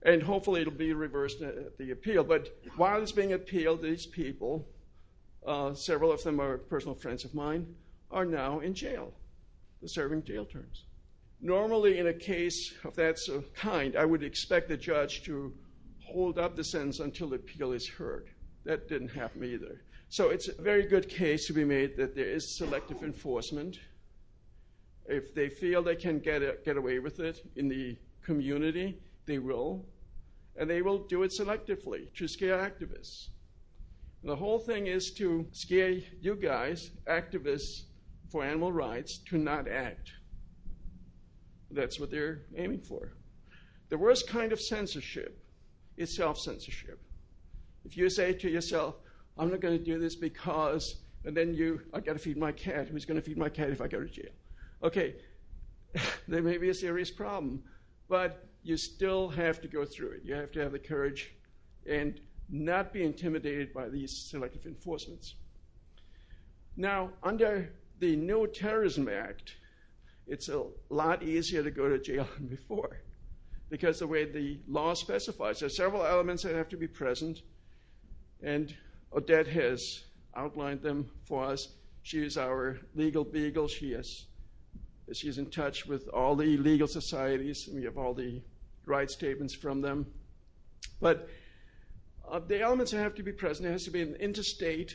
And hopefully it'll be reversed at the appeal. But while it's being appealed, these people, uh, several of them are personal friends of mine, are now in jail, serving jail terms. Normally, in a case of that kind, I would expect the judge to hold up the sentence until the appeal is heard. That didn't happen either. So it's a very good case to be made that there is selective enforcement. If they feel they can get, away with it in the community, they will. And they will do it selectively to scare activists. The whole thing is to scare you guys, activists for animal rights, to not act. That's what they're aiming for. The worst kind of censorship is self censorship. If you say to yourself, I'm not going to do this because, and then you, I've got to feed my cat. Who's going to feed my cat if I go to jail? Okay, there may be a serious problem, but you still have to go through it. You have to have the courage and not be intimidated by these selective enforcements. Now, under the No Terrorism Act, it's a lot easier to go to jail than before because the way the law specifies, there are several elements that have to be present, and Odette has outlined them for us. She is our legal beagle. She is in touch with all the legal societies, and we have all the right statements from them. But uh, the elements that have to be present. There has to be an interstate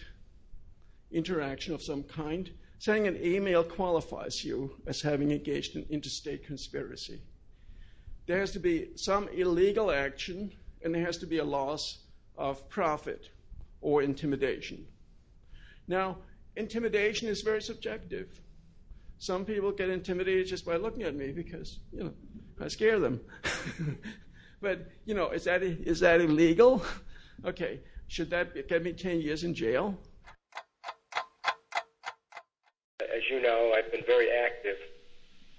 interaction of some kind. Sending an email qualifies you as having engaged in interstate conspiracy. There has to be some illegal action, and there has to be a loss of profit or intimidation. Now, intimidation is very subjective. Some people get intimidated just by looking at me because, you know, I scare them. but, you know, is that, is that illegal? Okay, should that get me 10 years in jail? As you know, I've been very active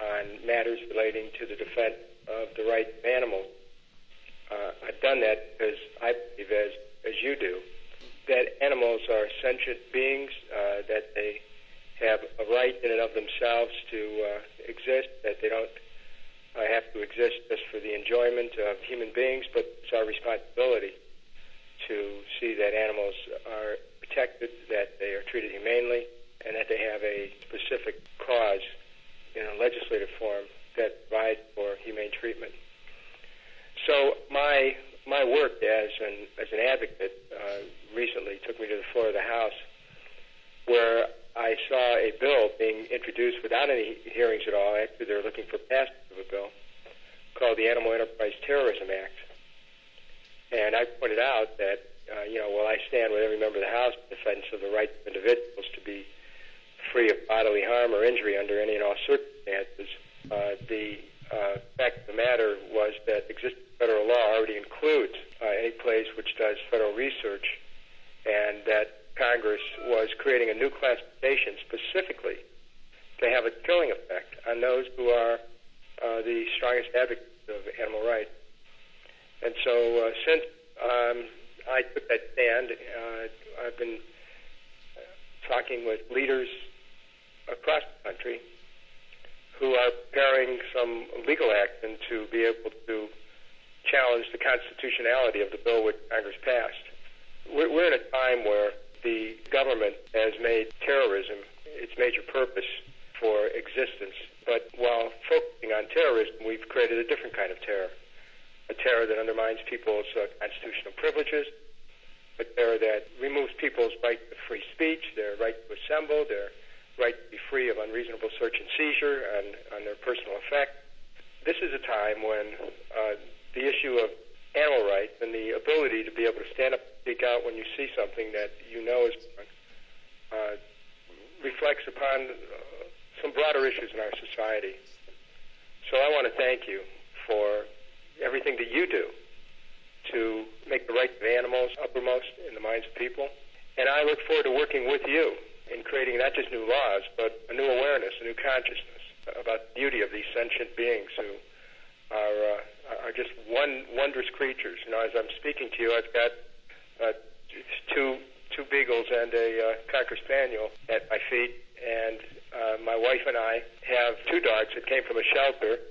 on matters relating to the defense of the rights of animals. Uh, I've done that because I believe, as, as you do, that animals are sentient beings, uh, that they have a right in and of themselves to uh, exist, that they don't uh, have to exist just for the enjoyment of human beings, but it's our responsibility to see that animals are protected, that they are treated humanely, and that they have a specific cause in a legislative form that provides for humane treatment. So my my work as an as an advocate uh, recently took me to the floor of the House, where I saw a bill being introduced without any hearings at all. Actually, they're looking for passage of a bill called the Animal Enterprise Terrorism Act. And I pointed out that, uh, you know, while I stand with every member of the House in defense of the right of individuals to be free of bodily harm or injury under any and all circumstances, the uh, fact of the matter was that existing federal law already includes uh, any place which does federal research, and that Congress was creating a new classification specifically to have a chilling effect on those who are uh, the strongest advocates of animal rights. And so uh, since um, I took that stand, uh, I've been talking with leaders across the country who are preparing some legal action to be able to challenge the constitutionality of the bill which Congress passed. We're, we're in a time where the government has made terrorism its major purpose for existence. But while focusing on terrorism, we've created a different kind of terror. A terror that undermines people's uh, constitutional privileges, a terror that removes people's right to free speech, their right to assemble, their right to be free of unreasonable search and seizure and on their personal effect. This is a time when uh, the issue of animal rights and the ability to be able to stand up and speak out when you see something that you know is wrong uh, reflects upon uh, some broader issues in our society. So I want to thank you for everything that you do to make the rights of animals uppermost in the minds of people. And I look forward to working with you in creating not just new laws, but a new awareness, a new consciousness about the beauty of these sentient beings who are uh, are just one wondrous creatures. You know, as I'm speaking to you, I've got uh, two two beagles and a uh, cocker spaniel at my feet, and uh, my wife and I have two dogs that came from a shelter,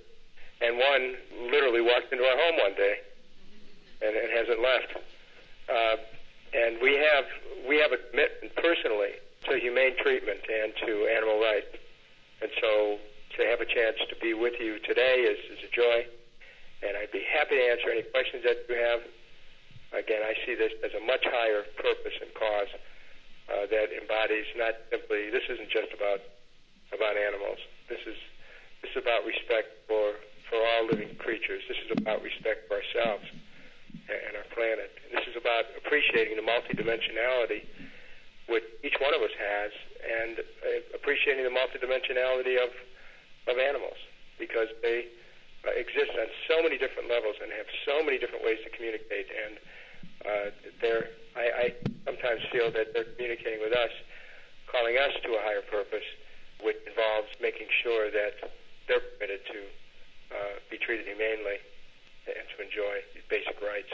and one literally walked into our home one day, and, and hasn't left. Uh, and we have we have a commitment personally to humane treatment and to animal rights, and so to have a chance to be with you today is, is a joy, and I'd be happy to answer any questions that you have. Again, I see this as a much higher purpose and cause uh, that embodies not simply this isn't just about about animals. This is this is about respect for for all living creatures. This is about respect for ourselves and our planet. And this is about appreciating the multidimensionality which each one of us has, and uh, appreciating the multidimensionality of of animals because they uh, exist on so many different levels and have so many different ways to communicate. And uh, they're, I, I sometimes feel that they're communicating with us, calling us to a higher purpose, which involves making sure that they're permitted to uh, be treated humanely and to enjoy basic rights.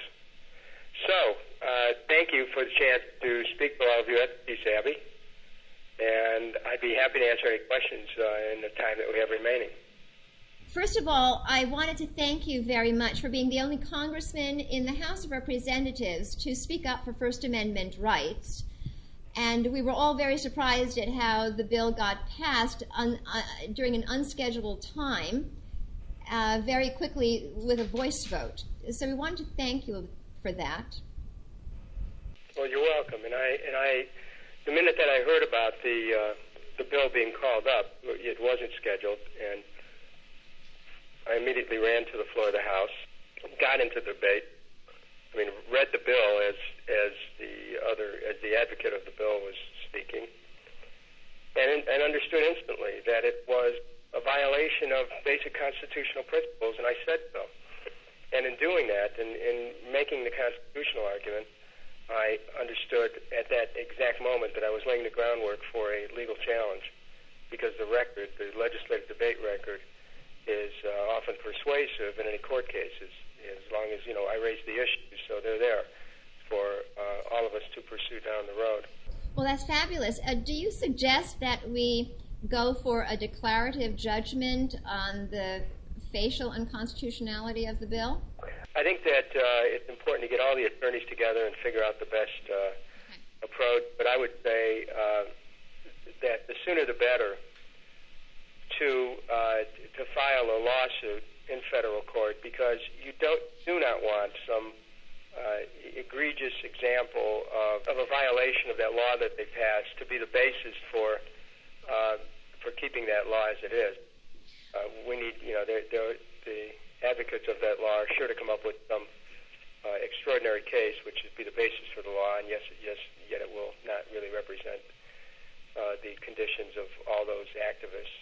So, uh, thank you for the chance to speak to all of you at the Savvy and I'd be happy to answer any questions uh, in the time that we have remaining. First of all, I wanted to thank you very much for being the only congressman in the House of Representatives to speak up for First Amendment rights. And we were all very surprised at how the bill got passed uh, during an unscheduled time, uh, very quickly with a voice vote. So we wanted to thank you for that. Well, you're welcome. And I and I, the minute that I heard about the uh, the bill being called up, it wasn't scheduled, and I immediately ran to the floor of the House, got into the debate. I mean, read the bill as as the other as the advocate of the bill was speaking, and and understood instantly that it was a violation of basic constitutional principles, and I said so. And in doing that, and in making the constitutional argument, I understood at that exact moment that I was laying the groundwork for a legal challenge, because the record, the legislative debate record, is uh, often persuasive in any court cases, as long as you know I raise the issues, so they're there for uh, all of us to pursue down the road. Well, that's fabulous. Uh, do you suggest that we go for a declarative judgment on the facial unconstitutionality of the bill? I think that uh, it's important to get all the attorneys together and figure out the best uh, approach. But I would say uh, that the sooner the better to uh, to file a lawsuit in federal court because you don't do not want some uh, egregious example of, of a violation of that law that they passed to be the basis for uh, for keeping that law as it is. Uh, we need, you know, they're, they're, the advocates of that law are sure to come up with some uh, extraordinary case, which would be the basis for the law, and yes, yes, yet it will not really represent uh, the conditions of all those activists.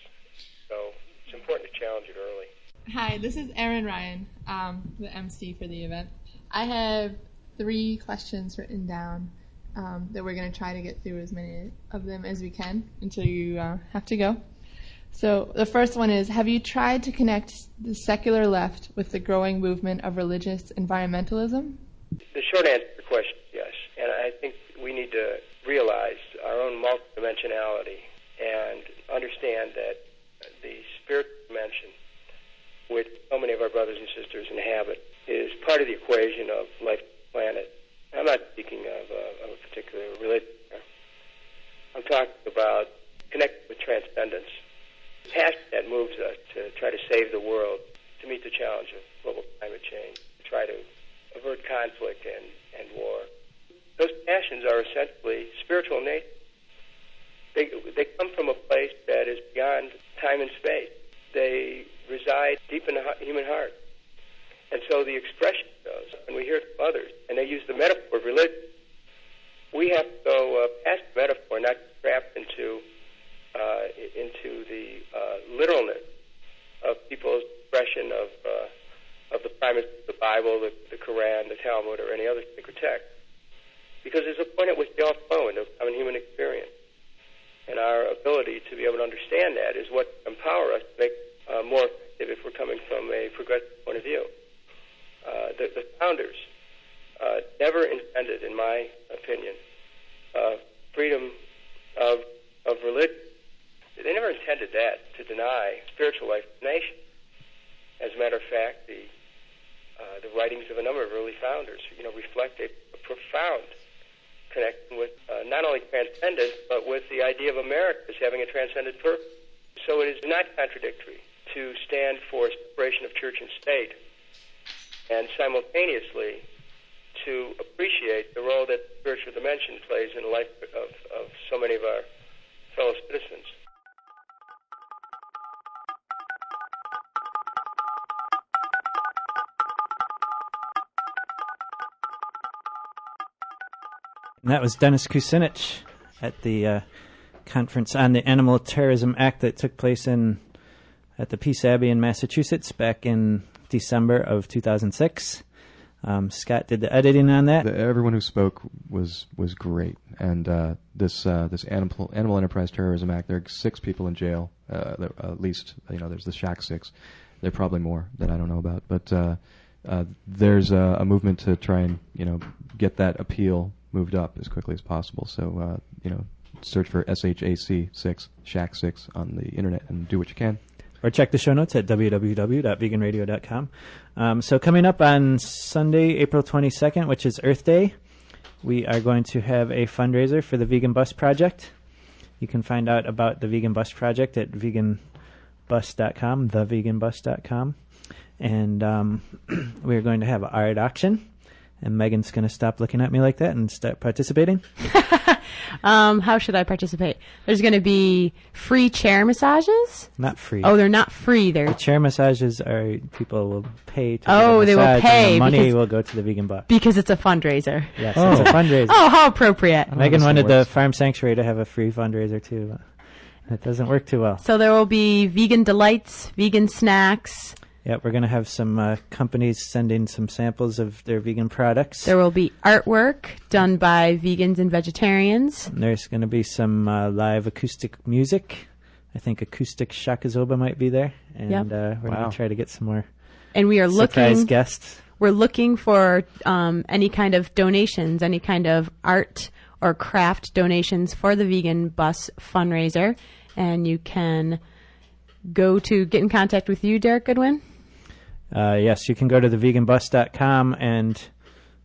So it's important to challenge it early. Hi, this is Erin Ryan, um, the MC for the event. I have three questions written down um, that we're going to try to get through as many of them as we can until you uh, have to go. So the first one is Have you tried to connect the secular left with the growing movement of religious environmentalism? The short answer to the question is yes. And I think we need to realize our own multidimensionality and understand that the spiritual dimension, which so many of our brothers and sisters inhabit, is part of the equation of life on the planet. I'm not speaking of, uh, of a particular religion. I'm talking about connecting with transcendence. Passion that moves us to try to save the world, to meet the challenge of global climate change, to try to avert conflict and, and war. Those passions are essentially spiritual nature. They, they come from a place that is beyond time and space. They reside deep in the human heart. And so the expression goes, and we hear it from others, and they use the metaphor of religion. We have to go uh, past metaphor, not trapped into uh, into the uh, literalness of people's expression of uh, of the primacy of the Bible, the, the Quran, the Talmud, or any other sacred text. Because there's a point at which they all flow into common human experience. And our ability to be able to understand that is what empower us to make uh, more effective if we're coming from a progressive point of view. Uh, the, the founders uh, never intended, in my opinion, uh, freedom of of religion. They never intended that to deny spiritual life to the nation. As a matter of fact, the uh, the writings of a number of early founders, you know, reflect a, profound connection with uh, not only transcendence, but with the idea of America as having a transcendent purpose. So it is not contradictory to stand for separation of church and state and simultaneously to appreciate the role that spiritual dimension plays in the life of, of so many of our fellow citizens. And that was Dennis Kucinich at the uh, conference on the Animal Terrorism Act that took place in at the Peace Abbey in Massachusetts back in December of 2006. Um, Scott did the editing on that. The, everyone who spoke was was great, and uh, this uh, this animal animal enterprise terrorism act. There are six people in jail, uh, there, at least. You know, there's the SHAC Six. There are probably more that I don't know about, but uh, uh, there's a, a movement to try and you know get that appeal moved up as quickly as possible. So uh, you know, search for SHAC six SHAC Six on the internet and do what you can. or check the show notes at www.veganradio.com. Um, so coming up on Sunday, April 22nd, which is Earth Day, we are going to have a fundraiser for the Vegan Bus Project. You can find out about the Vegan Bus Project at veganbus.com, theveganbus.com. And um, we're going to have an art auction And Megan's going to stop looking at me like that and start participating. Um, how should I participate? There's going to be free chair massages. Not free. Oh, they're not free. They're The chair massages are people will pay to Oh, get a they will massage, and pay the money because- will go to the vegan boss. because it's a fundraiser. Yes, Oh. it's a fundraiser. Oh, how appropriate. Megan this wanted the works. farm sanctuary to have a free fundraiser too. But it doesn't work too well. So there will be vegan delights, vegan snacks. Yeah, we're going to have some uh, companies sending some samples of their vegan products. There will be artwork done by vegans and vegetarians. And There's going to be some uh, live acoustic music. I think acoustic Shakazoba might be there, and Yep. uh, we're Wow. going to try to get some more And we are surprise looking guests. we're looking for um, any kind of donations, any kind of art or craft donations for the Vegan Bus fundraiser. And you can go to get in contact with you, Derek Goodwin. Uh, yes, you can go to theveganbus.com and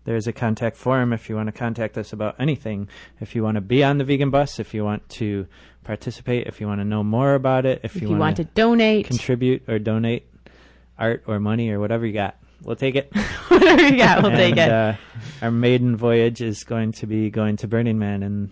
there's a contact form if you want to contact us about anything. If you want to be on the vegan bus, if you want to participate, if you want to know more about it, if, If you, want want to donate, contribute or donate art or money or whatever you got, we'll take it. whatever you got, we'll take it. Uh, our maiden voyage is going to be going to Burning Man in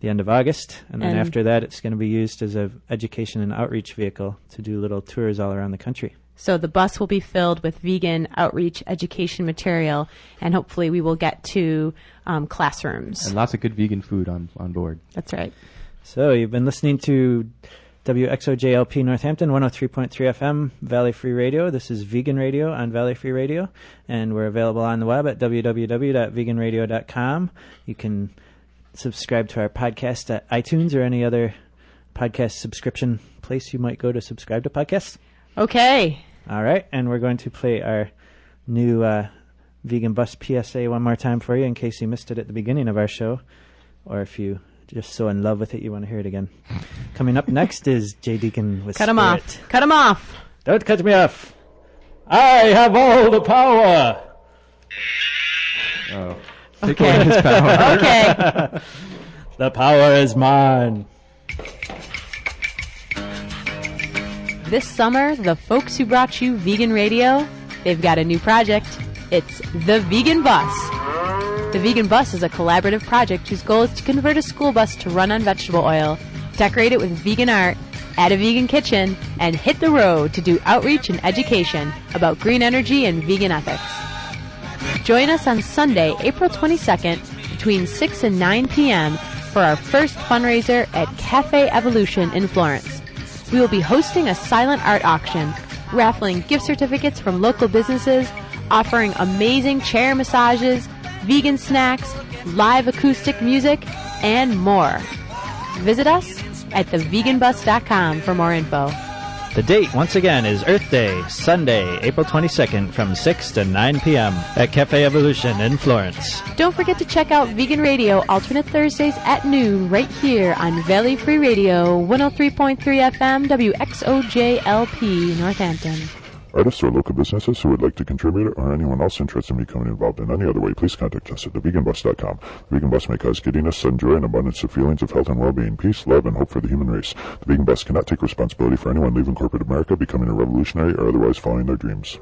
the end of August, and then after that, it's going to be used as a education and outreach vehicle to do little tours all around the country. So the bus will be filled with vegan outreach education material, and hopefully we will get to um, classrooms. And lots of good vegan food on, on board. That's right. So you've been listening to WXOJLP Northampton 103.3 FM Valley Free Radio. This is Vegan Radio on Valley Free Radio, and we're available on the web at www.veganradio.com. You can subscribe to our podcast at iTunes or any other podcast subscription place you might go to subscribe to podcasts. Okay. All right, and we're going to play our new uh, Vegan Bus PSA one more time for you in case you missed it at the beginning of our show, or if you just so in love with it you want to hear it again. Coming up next is Jay Deacon with Cut him Spirit. off. Cut him off. Don't cut me off. I have all the power. Oh. Take away his power. Okay. The power is mine. This summer, the folks who brought you vegan radio, they've got a new project. It's the Vegan Bus. The Vegan Bus is a collaborative project whose goal is to convert a school bus to run on vegetable oil, decorate it with vegan art, add a vegan kitchen, and hit the road to do outreach and education about green energy and vegan ethics. Join us on Sunday, April 22nd, between 6 and 9 p.m. for our first fundraiser at Cafe Evolution in Florence. We will be hosting a silent art auction, raffling gift certificates from local businesses, offering amazing chair massages, vegan snacks, live acoustic music, and more. Visit us at theveganbus.com for more info. The date, once again, is Earth Day, Sunday, April 22nd from 6 to 9 p.m. at Cafe Evolution in Florence. Don't forget to check out Vegan Radio alternate Thursdays at noon right here on Valley Free Radio 103.3 FM WXOJLP Northampton. Artists or local businesses who would like to contribute or anyone else interested in becoming involved in any other way, please contact us at theveganbus.com. The Vegan Bus may cause giddiness, joy, and abundance of feelings of health and well-being, peace, love, and hope for the human race. The Vegan Bus cannot take responsibility for anyone leaving corporate America, becoming a revolutionary, or otherwise following their dreams.